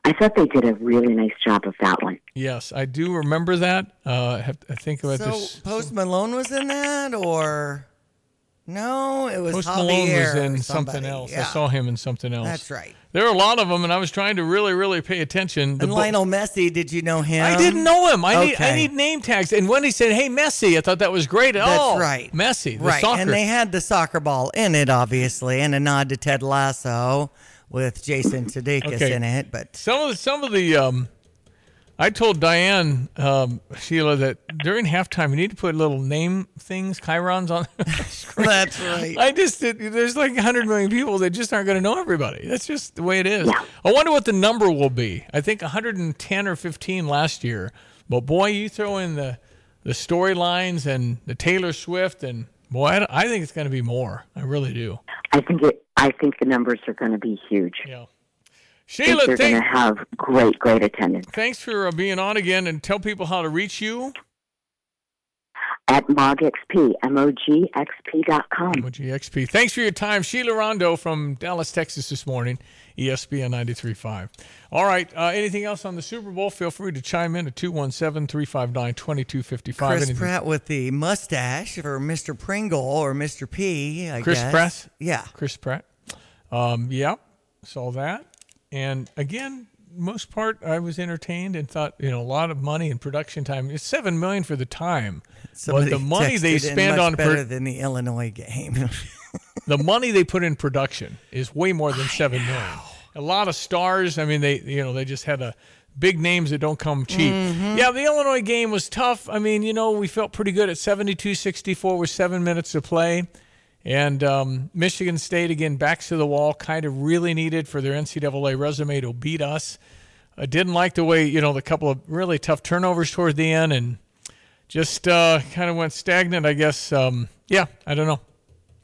I thought they did a really nice job of that one. Yes, I do remember that. Uh, I, have, I think about So this. Post Malone was in that, or no? It was Post Malone was in something else. I saw him in something else. That's right. There are a lot of them, and I was trying to really, really pay attention. The And bo- Lionel Messi, did you know him? I didn't know him. I need I need name tags. And when he said, "Hey, Messi," I thought that was great. At all. That's oh, right. Messi, right. soccer. And they had the soccer ball in it, obviously, and a nod to Ted Lasso with Jason Sudeikis Okay. in it. But Some of the, some of the um, I told Diane um, Sheila that during halftime you need to put little name things, chyrons on. That's right. I just it, there's like 100 million people that just aren't going to know everybody. That's just the way it is. I wonder what the number will be. I think 110 or 15 last year, but boy, you throw in the the storylines and the Taylor Swift and boy, I, I think it's going to be more. I really do. I think it. I think the numbers are going to be huge. Yeah. I Sheila, think they're going to have great, great attendance Thanks for uh, being on again and tell people how to reach you. at MogXP, M-O-G-X-P dot com. GXP. Thanks for your time. Sheila Rondo from Dallas, Texas this morning, ESPN 93.5. All right. Uh, anything else on the Super Bowl? Feel free to chime in at 217 359 2255. Chris Pratt with the mustache for Mr. Pringle or Mr. P, I Chris guess. Pratt? Yeah. Chris Pratt. Um, yeah, saw that. And again, most part, I was entertained and thought, you know, a lot of money and production time. It's seven million for the time, Somebody but the money they spend on better pro- than the Illinois game. the money they put in production is way more than seven million. A lot of stars. I mean, they you know they just had a big names that don't come cheap. Mhm. Yeah, the Illinois game was tough. I mean, you know, we felt pretty good at 72-64 with seven minutes to play. And um, Michigan State again backs to the wall, kind of really needed for their NCAA resume to beat us. I didn't like the way you know the couple of really tough turnovers toward the end, and just uh, kind of went stagnant. I guess. Um, yeah, I don't know.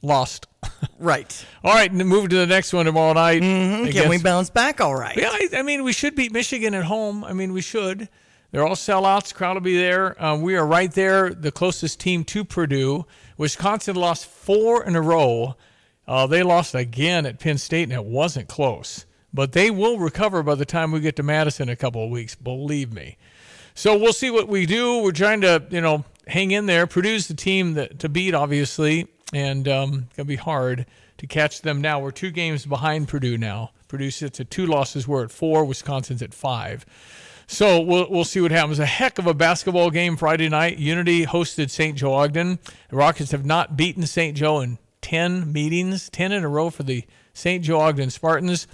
Lost. right. All right, move to the next one tomorrow night. Mhm. I Can we bounce back all right? Yeah, I, I mean, we should beat Michigan at home. I mean, we should. They're all sellouts. Crowd will be there. Um, we are right there, the closest team to Purdue. Wisconsin lost four in a row. Uh, they lost again at Penn State, and it wasn't close. But they will recover by the time we get to Madison in a couple of weeks. Believe me. So we'll see what we do. We're trying to, you know, hang in there. Purdue's the team that, to beat, obviously, and um, it's gonna be hard to catch them now. We're two games behind Purdue now. Purdue sits at two losses. We're at four. Wisconsin's at five. So we'll we'll see what happens. A heck of a basketball game Friday night. Unity hosted St. Joe Ogden. The Rockets have not beaten St. Joe in ten meetings, ten in a row for the St. Joe Ogden Spartans.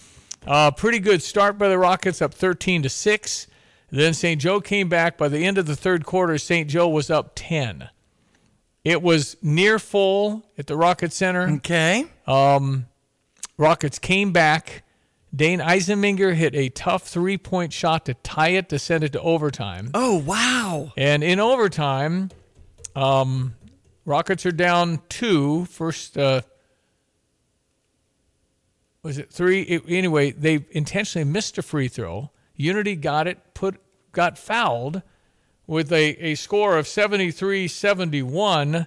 Uh, pretty good start by the Rockets, up 13 to six. Then St. Joe came back. By the end of the third quarter, St. Joe was up 10. It was near full at the Rocket Center. Okay. Um, Rockets came back. Dane Eisenminger hit a tough three point shot to tie it to send it to overtime. Oh, wow. And in overtime, um, Rockets are down two. First, uh, was it three? It- anyway, they intentionally missed a free throw. Unity got it, put got fouled with a, a score of 73 71.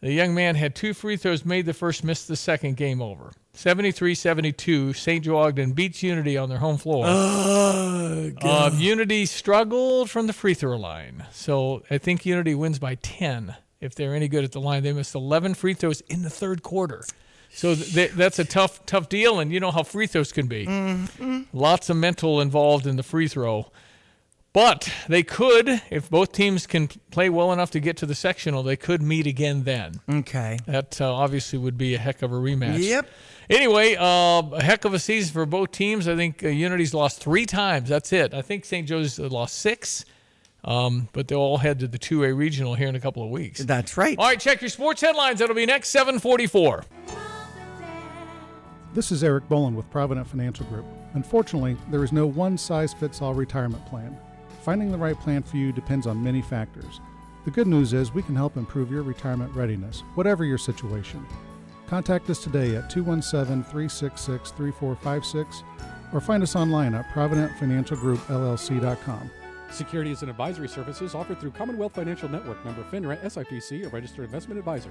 The young man had two free throws made the first, missed the second, game over. 73 72. St. Joe Ogden beats Unity on their home floor. Uh, Unity struggled from the free throw line. So I think Unity wins by 10 if they're any good at the line. They missed 11 free throws in the third quarter. So th- th- that's a tough, tough deal. And you know how free throws can be. Mhm. Lots of mental involved in the free throw. But they could, if both teams can play well enough to get to the sectional, they could meet again then. Okay. That uh, obviously would be a heck of a rematch. Yep. Anyway, uh, a heck of a season for both teams. I think uh, Unity's lost three times. That's it. I think St. Joe's lost six, um, but they'll all head to the 2A regional here in a couple of weeks. That's right. All right, check your sports headlines. That'll be next 744. This is Eric Boland with Provident Financial Group. Unfortunately, there is no one size fits all retirement plan. Finding the right plan for you depends on many factors. The good news is we can help improve your retirement readiness, whatever your situation. Contact us today at 217 366 3456 or find us online at providentfinancialgroupllc.com. Securities and advisory services offered through Commonwealth Financial Network member FINRA SIPC, a registered investment advisor.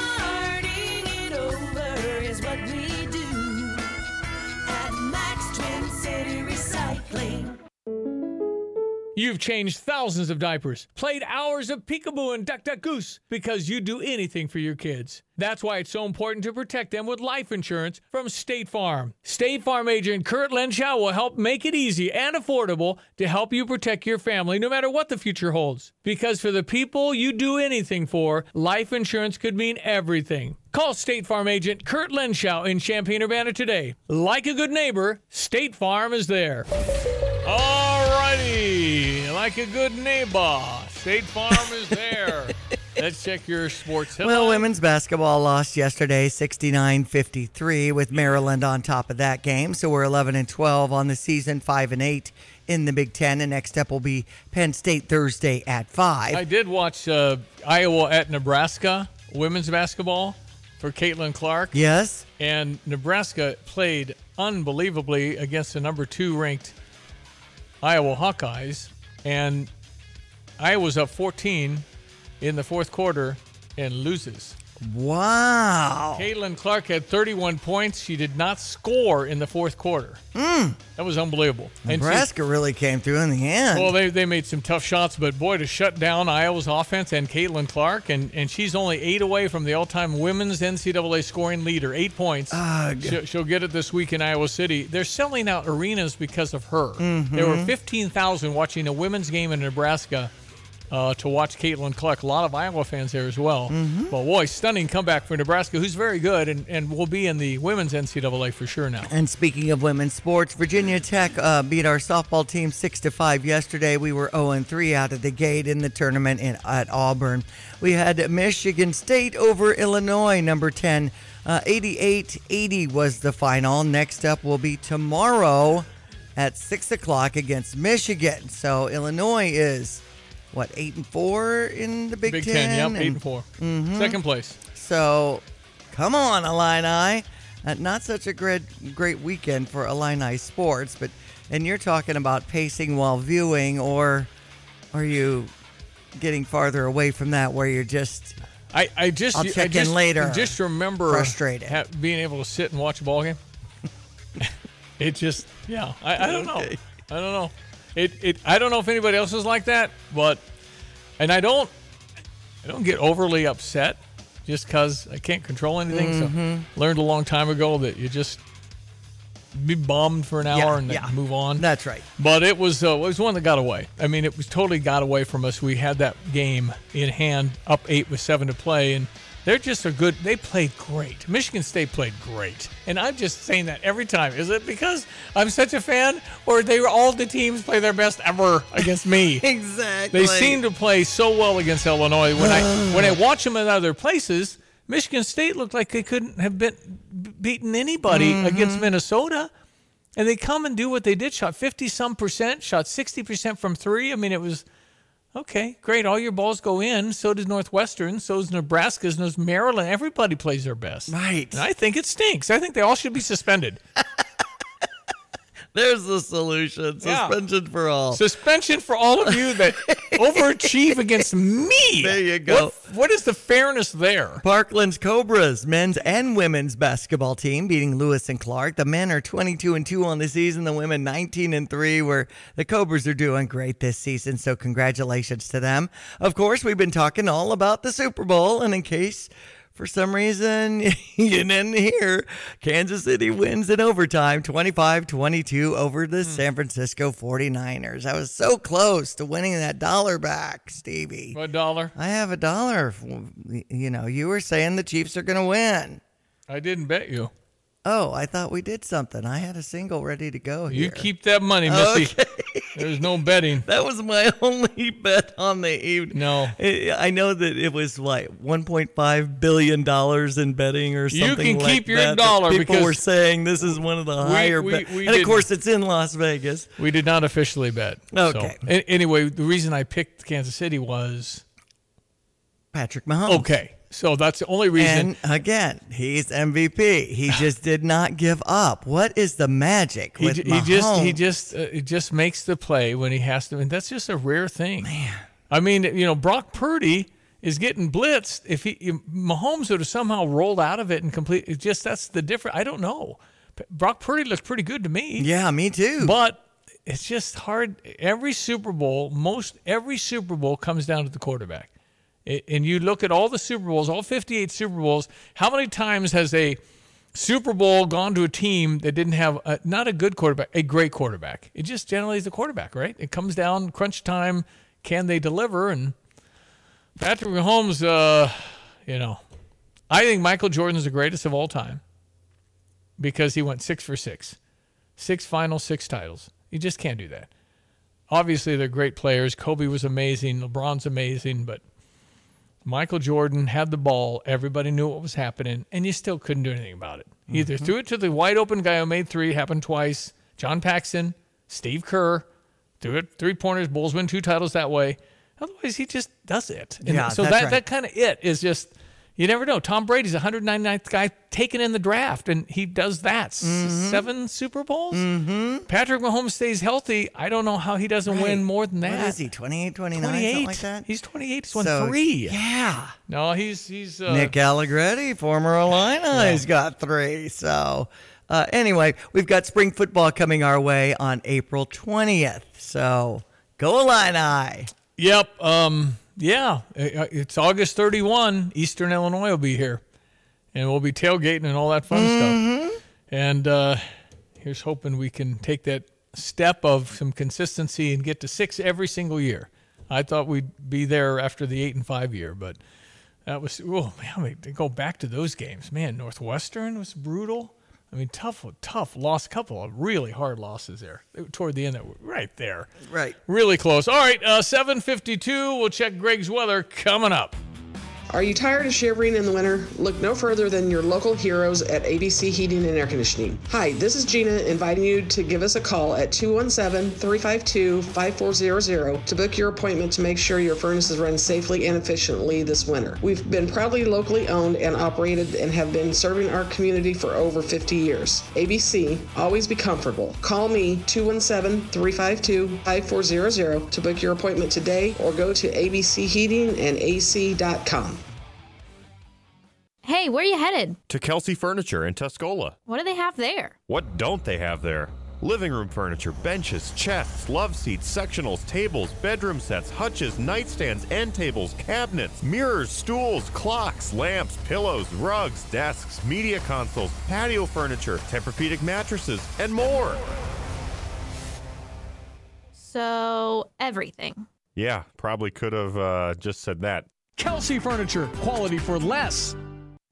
You've changed thousands of diapers, played hours of peekaboo and duck duck goose because you do anything for your kids. That's why it's so important to protect them with life insurance from State Farm. State Farm agent Kurt Lenschow will help make it easy and affordable to help you protect your family no matter what the future holds. Because for the people you do anything for, life insurance could mean everything. Call State Farm agent Kurt Lenschow in Champaign Urbana today. Like a good neighbor, State Farm is there. Alrighty, like a good neighbor, State Farm is there. Let's check your sports headlines. Well, women's basketball lost yesterday 69-53 with Maryland on top of that game. So we're 11 and 12 on the season, 5 and 8 in the Big 10 and next up will be Penn State Thursday at 5. I did watch uh, Iowa at Nebraska women's basketball for Caitlin Clark. Yes. And Nebraska played unbelievably against the number two ranked Iowa Hawkeyes. And Iowa's up 14 in the fourth quarter and loses. Wow. Caitlin Clark had 31 points. She did not score in the fourth quarter. Mm. That was unbelievable. And she- Nebraska really came through in the end. well, they, they made some tough shots, but boy, to shut down Iowa's offense and Caitlin Clark, and, and she's only eight away from the all time women's NCAA scoring leader, eight points. Ugh. She'll, she'll get it this week in Iowa City. They're selling out arenas because of her. Mhm. There were 15,000 watching a women's game in Nebraska. Uh, to watch Caitlin Clark. A lot of Iowa fans there as well. Mhm. But boy, stunning comeback for Nebraska, who's very good and, and will be in the women's NCAA for sure now. And speaking of women's sports, Virginia Tech uh, beat our softball team six to five yesterday. We were zero and three out of the gate in the tournament in, at Auburn. We had Michigan State over Illinois, number ten. Uh, 88-80 was the final. Next up will be tomorrow at six o'clock against Michigan. So Illinois is what eight and four in the Big, Big Ten, yep, eight and- and 4 Mhm. Second place. So, come on, Illini. Uh, not such a great great weekend for Illini sports, but and you're talking about pacing while viewing, or are you getting farther away from that where you're just I, I just I'll I check just, in later. Just remember Frustrated. ha- being able to sit and watch a ball game. it just yeah. I, I don't know. I don't know. It it I don't know if anybody else is like that, but and I don't I don't get overly upset just because I can't control anything. Mhm. So learned a long time ago that you just be bummed for an hour Yeah, and then yeah. move on. That's right. But it was uh, it was one that got away. I mean, it was totally got away from us. We had that game in hand, up eight with seven to play, and they're just a good. They played great. Michigan State played great, and I'm just saying that every time. Is it because I'm such a fan, or they were all the teams play their best ever against me? exactly. They seem to play so well against Illinois. When I when I watch them in other places, Michigan State looked like they couldn't have been beaten anybody Mhm. against Minnesota. And they come and do what they did, shot 50 some percent, shot 60% from three. I mean, it was okay, great. All your balls go in. So does Northwestern. So does Nebraska. So does Maryland. Everybody plays their best. Right. And I think it stinks. I think they all should be suspended. There's the solution. Yeah. Suspension for all. Suspension for all of you that overachieve against me. There you go. What, what is the fairness there? Parkland's Cobras men's and women's basketball team beating Lewis and Clark. The men are 22 and 2 on the season, the women 19 and 3 where the Cobras are doing great this season. So congratulations to them. Of course, we've been talking all about the Super Bowl and in case for some reason you didn't hear, Kansas City wins in overtime 25-22 over the hmm. San Francisco 49ers. I was so close to winning that dollar back, Stevie. What dollar? I have a dollar. You know, you were saying the Chiefs are going to win. I didn't bet you. Oh, I thought we did something. I had a single ready to go here. You keep that money, Missy. Okay. There's no betting. That was my only bet on the evening. No. I know that it was like 1.5 billion dollars in betting or something. You can like keep your that, that dollar People because were saying this is one of the higher, we- bet- we and of course it's in Las Vegas. We did not officially bet. Okay. So, anyway, the reason I picked Kansas City was Patrick Mahomes. Okay. So that's the only reason. And again, he's MVP. He just did not give up. What is the magic He, with j- he just he just uh, he just makes the play when he has to, and that's just a rare thing. Man, I mean, you know, Brock Purdy is getting blitzed. If he if Mahomes would have somehow rolled out of it and complete, it just that's the difference. I don't know. Brock Purdy looks pretty good to me. Yeah, me too. But it's just hard. Every Super Bowl, most every Super Bowl comes down to the quarterback. And you look at all the Super Bowls, all 58 Super Bowls, how many times has a Super Bowl gone to a team that didn't have a, not a good quarterback, a great quarterback? It just generally is the quarterback, right? It comes down crunch time. Can they deliver? And Patrick Mahomes, uh, you know, I think Michael Jordan's the greatest of all time because he went six for six, six finals, six titles. You just can't do that. Obviously, they're great players. Kobe was amazing. LeBron's amazing, but Michael Jordan had the ball. Everybody knew what was happening, and you still couldn't do anything about it. He Either Mm-hmm. threw it to the wide open guy who made three, happened twice. John Paxson, Steve Kerr, threw it three pointers. Bulls win two titles that way. Otherwise, he just does it. And Yeah, so that right. that kind of it is just you never know. Tom Brady's 199th guy taken in the draft, and he does that. Mhm. Seven Super Bowls. Mm-hmm. Patrick Mahomes stays healthy. I don't know how he doesn't win more than that. What is he, 28, 29, 28. something like that? He's 28. He's won So, three. Yeah. No, he's he's uh, Nick Allegretti, former Illini, has got three. So, uh, anyway, we've got spring football coming our way on April 20th. So, go Illini. Yep. Um. Yeah. Uh, It's August 31. Eastern Illinois will be here, and we'll be tailgating and all that fun stuff. And uh, here's hoping we can take that step of some consistency and get to six every single year. I thought we'd be there after the eight and five year, but that was oh man, to go back to those games, man. Northwestern was brutal. I mean, tough, tough loss. Couple of really hard losses there toward the end. That were right there, Right. really close. All right, uh, seven fifty-two. We'll check Greg's weather coming up. Are you tired of shivering in the winter? Look no further than your local heroes at ABC Heating and Air Conditioning. Hi, this is Gina inviting you to give us a call at 217 352 5400 to book your appointment to make sure your furnaces run safely and efficiently this winter. We've been proudly locally owned and operated and have been serving our community for over 50 years. ABC, always be comfortable. Call me 217 352 5400 to book your appointment today or go to abcheatingandac.com. Hey, where are you headed? To Kelsey Furniture in Tuscola. What do they have there? What don't they have there? Living room furniture, benches, chests, love seats, sectionals, tables, bedroom sets, hutches, nightstands, end tables, cabinets, mirrors, stools, clocks, lamps, pillows, rugs, desks, media consoles, patio furniture, Tempur-Pedic mattresses, and more. So, everything. Yeah, probably could have uh, just said that. Kelsey Furniture, quality for less.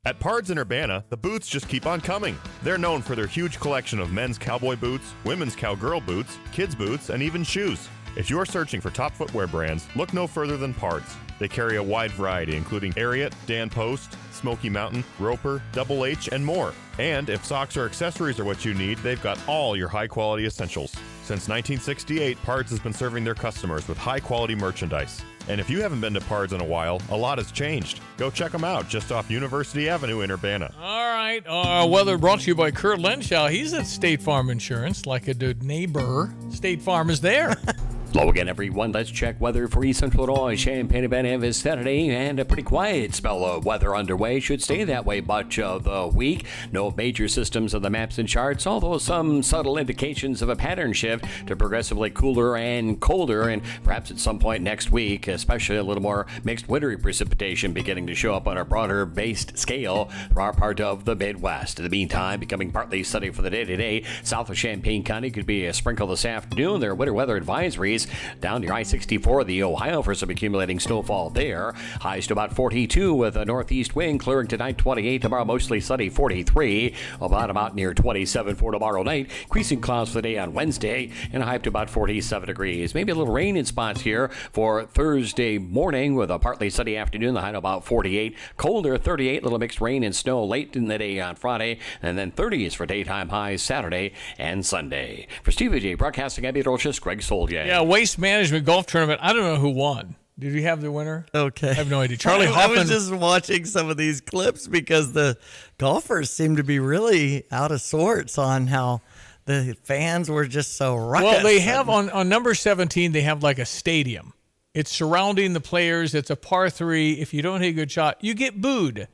At Pards in Urbana, the boots just keep on coming. They're known for their huge collection of men's cowboy boots, women's cowgirl boots, kids' boots, and even shoes. If you're searching for top footwear brands, look no further than Pards. They carry a wide variety, including Ariat, Dan Post, Smoky Mountain, Roper, Double H, and more. And if socks or accessories are what you need, they've got all your high quality essentials. Since 1968, Pards has been serving their customers with high quality merchandise. And if you haven't been to Pards in a while, a lot has changed. Go check them out just off University Avenue in Urbana. All right. Uh, weather brought to you by Kurt Lenshaw. He's at State Farm Insurance, like a good neighbor. State Farm is there. Hello again, everyone. Let's check weather for East Central Illinois, Champaign, and Vicinity, and a pretty quiet spell of weather underway. Should stay that way much of the week. No major systems of the maps and charts, although some subtle indications of a pattern shift to progressively cooler and colder, and perhaps at some point next week, especially a little more mixed wintry precipitation beginning to show up on a broader based scale for our part of the Midwest. In the meantime, becoming partly sunny for the day today, south of Champaign County could be a sprinkle this afternoon. There are winter weather advisories Down near I 64, the Ohio, for some accumulating snowfall there. Highs to about 42 with a northeast wind clearing tonight 28. Tomorrow, mostly sunny 43. About out near 27 for tomorrow night. Increasing clouds for the day on Wednesday and a high up to about 47 degrees. Maybe a little rain in spots here for Thursday morning with a partly sunny afternoon. The high about 48. Colder 38. Little mixed rain and snow late in the day on Friday. And then 30s for daytime highs Saturday and Sunday. For Steve J. Broadcasting, Dolchus, Greg Soldier. Yeah, Waste Management Golf Tournament. I don't know who won. Did you have the winner? Okay. I have no idea. Charley I Hoffman. was just watching some of these clips because the golfers seem to be really out of sorts on how the fans were just so ruckus. Well, they have on, on number 17, they have like a stadium. It's surrounding the players. It's a par three. If you don't hit a good shot, you get booed.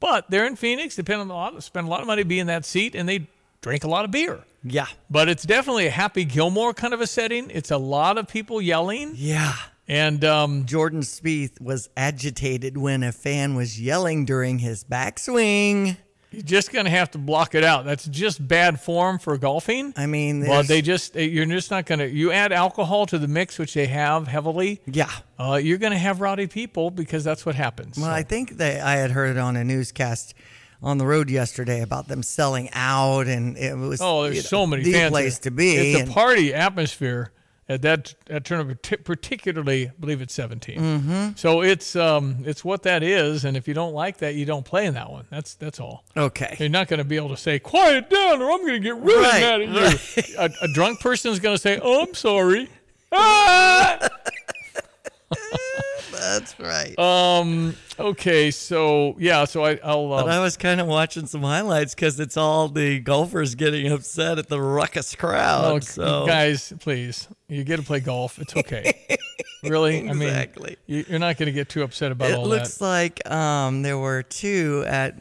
But they're in Phoenix, depend on a lot, spend a lot of money being in that seat, and they drink a lot of beer. Yeah. But it's definitely a Happy Gilmore kind of a setting. It's a lot of people yelling. Yeah. And um, Jordan Spieth was agitated when a fan was yelling during his backswing. You're just going to have to block it out. That's just bad form for golfing. I mean, well, they just you're just not going to. You add alcohol to the mix, which they have heavily. Yeah. Uh, you're going to have rowdy people because that's what happens. Well, I think they I had heard it on a newscast on the road yesterday about them selling out, and it was Oh, there's you know, so many the fans. place to be. It's a and- party atmosphere at that that tournament, particularly, I believe it's 17. Mhm. So it's um it's what that is, and if you don't like that, you don't play in that one. That's that's all. Okay. You're not going to be able to say quiet down, or I'm going to get really Right, mad at you. A, a drunk person is going to say, "Oh, I'm sorry." Ah! That's right. Um. Okay. So yeah. So I, I'll. Um, But I was kind of watching some highlights because it's all the golfers getting upset at the ruckus crowd. Oh, so guys, please, you get to play golf. It's okay. really, Exactly. I mean, you, you're not going to get too upset about it all looks like um, there were two at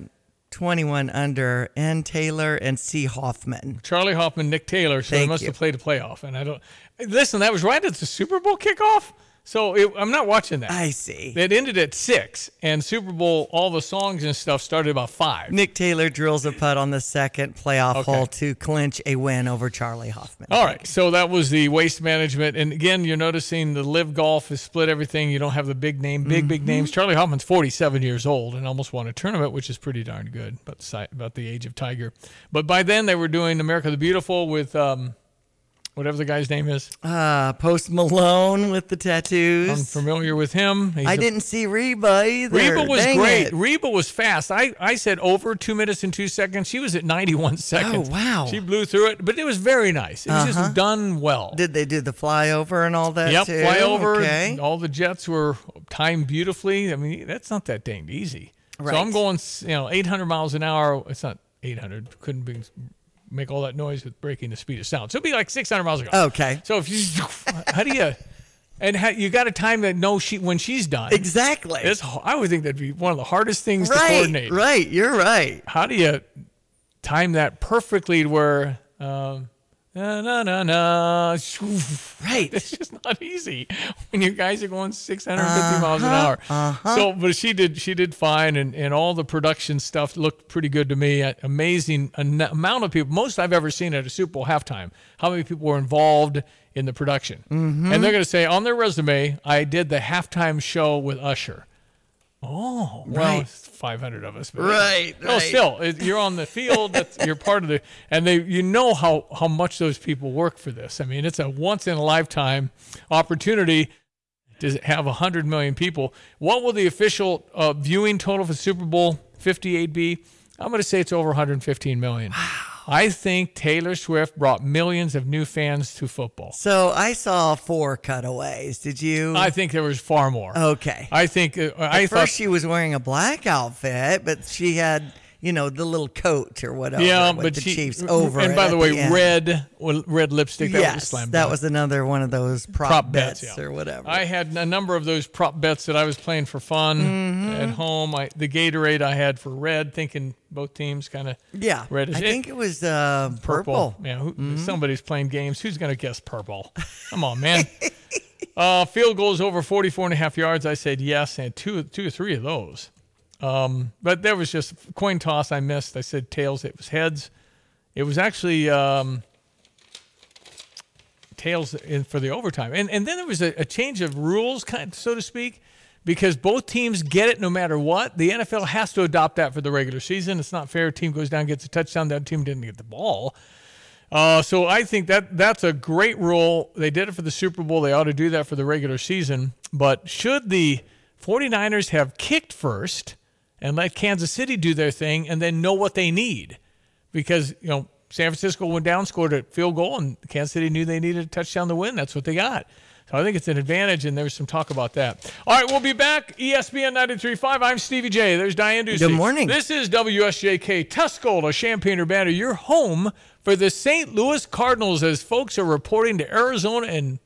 21 under, N. Taylor and C. Hoffman. Charley Hoffman, Nick Taylor. So they must you. have played a playoff, and I don't. Listen, that was right at the Super Bowl kickoff. So it, I'm not watching that. I see. It ended at six, and Super Bowl, all the songs and stuff started about five. Nick Taylor drills a putt on the second playoff Okay. hole to clinch a win over Charley Hoffman. All right, so that was the waste management, and again, you're noticing the live golf has split everything. You don't have the big name, big big Mhm. names. Charley Hoffman's 47 years old and almost won a tournament, which is pretty darn good. About the about the age of Tiger, but by then they were doing America the Beautiful with um, whatever the guy's name is. Uh, Post Malone with the tattoos. I'm familiar with him. He's I a- didn't see Reba either. Reba was Dang great. it. Reba was fast. I, I said over two minutes and two seconds. She was at 91 seconds. Oh, wow. She blew through it, but it was very nice. It was Uh-huh. just done well. Did they do the flyover and all that Yep, too? flyover. Okay. All the jets were timed beautifully. I mean, that's not that danged easy. So I'm going, you know, 800 miles an hour. It's not 800. Couldn't be make all that noise with breaking the speed of sound. So it'd be like 600 miles an hour. Okay. So if you, how do you? And how, you got to time that no she when she's done. Exactly. It's, I would think that'd be one of the hardest things to coordinate. right. You're right. How do you time that perfectly to where um, na na na na? Right. It's just not easy when you guys are going 650 miles an Uh-huh, hour. uh-huh. So, but she did she did fine, and, and all the production stuff looked pretty good to me. Amazing amount of people, most I've ever seen at a Super Bowl halftime. How many people were involved in the production? Mhm. And they're going to say on their resume, I did the halftime show with Usher. Oh, well, Right. it's 500 of us. Right, No, right. still, it, you're on the field. That's, you're part of the, and they, you know how how much those people work for this. I mean, it's a once in a lifetime opportunity to have 100 million people. What will the official uh, viewing total for Super Bowl 58 be? I'm going to say it's over 115 million. I think Taylor Swift brought millions of new fans to football. So I saw four cutaways. Did you? I think there was far more. Okay. I think uh, I At thought first she was wearing a black outfit, but she had, you know, the little coat or whatever. yeah, with but the she Chiefs over. And by the way, end. red well, red lipstick. That was a yes, slam that was another one of those prop, prop bets, bets, yeah. or whatever. I had a number of those prop bets that I was playing for fun Mhm. at home. I, the Gatorade I had for red, thinking both teams kind of yeah, red. I think it was uh, purple. Yeah, who, Mhm. somebody's playing games. Who's going to guess purple? Come on, man. uh, field goals over 44 and a half yards. I said yes, and two, two or three of those. Um, but there was just coin toss I missed. I said tails. It was heads. It was actually um, tails in for the overtime. And and then there was a, a change of rules, kind so to speak, because both teams get it no matter what. The NFL has to adopt that for the regular season. It's not fair. Team goes down, gets a touchdown, that team didn't get the ball. Uh, so I think that that's a great rule. They did it for the Super Bowl. They ought to do that for the regular season. But should the 49ers have kicked first and let Kansas City do their thing and then know what they need? Because, you know, San Francisco went down, scored a field goal, and Kansas City knew they needed a touchdown to win. That's what they got. So I think it's an advantage, and there's some talk about that. All right, we'll be back. ESPN 93.5. I'm Stevie Jay. There's Diane Ducey. Good morning. This is WSJK Tuscola, Champaign Urbana, your home for the St. Louis Cardinals as folks are reporting to Arizona and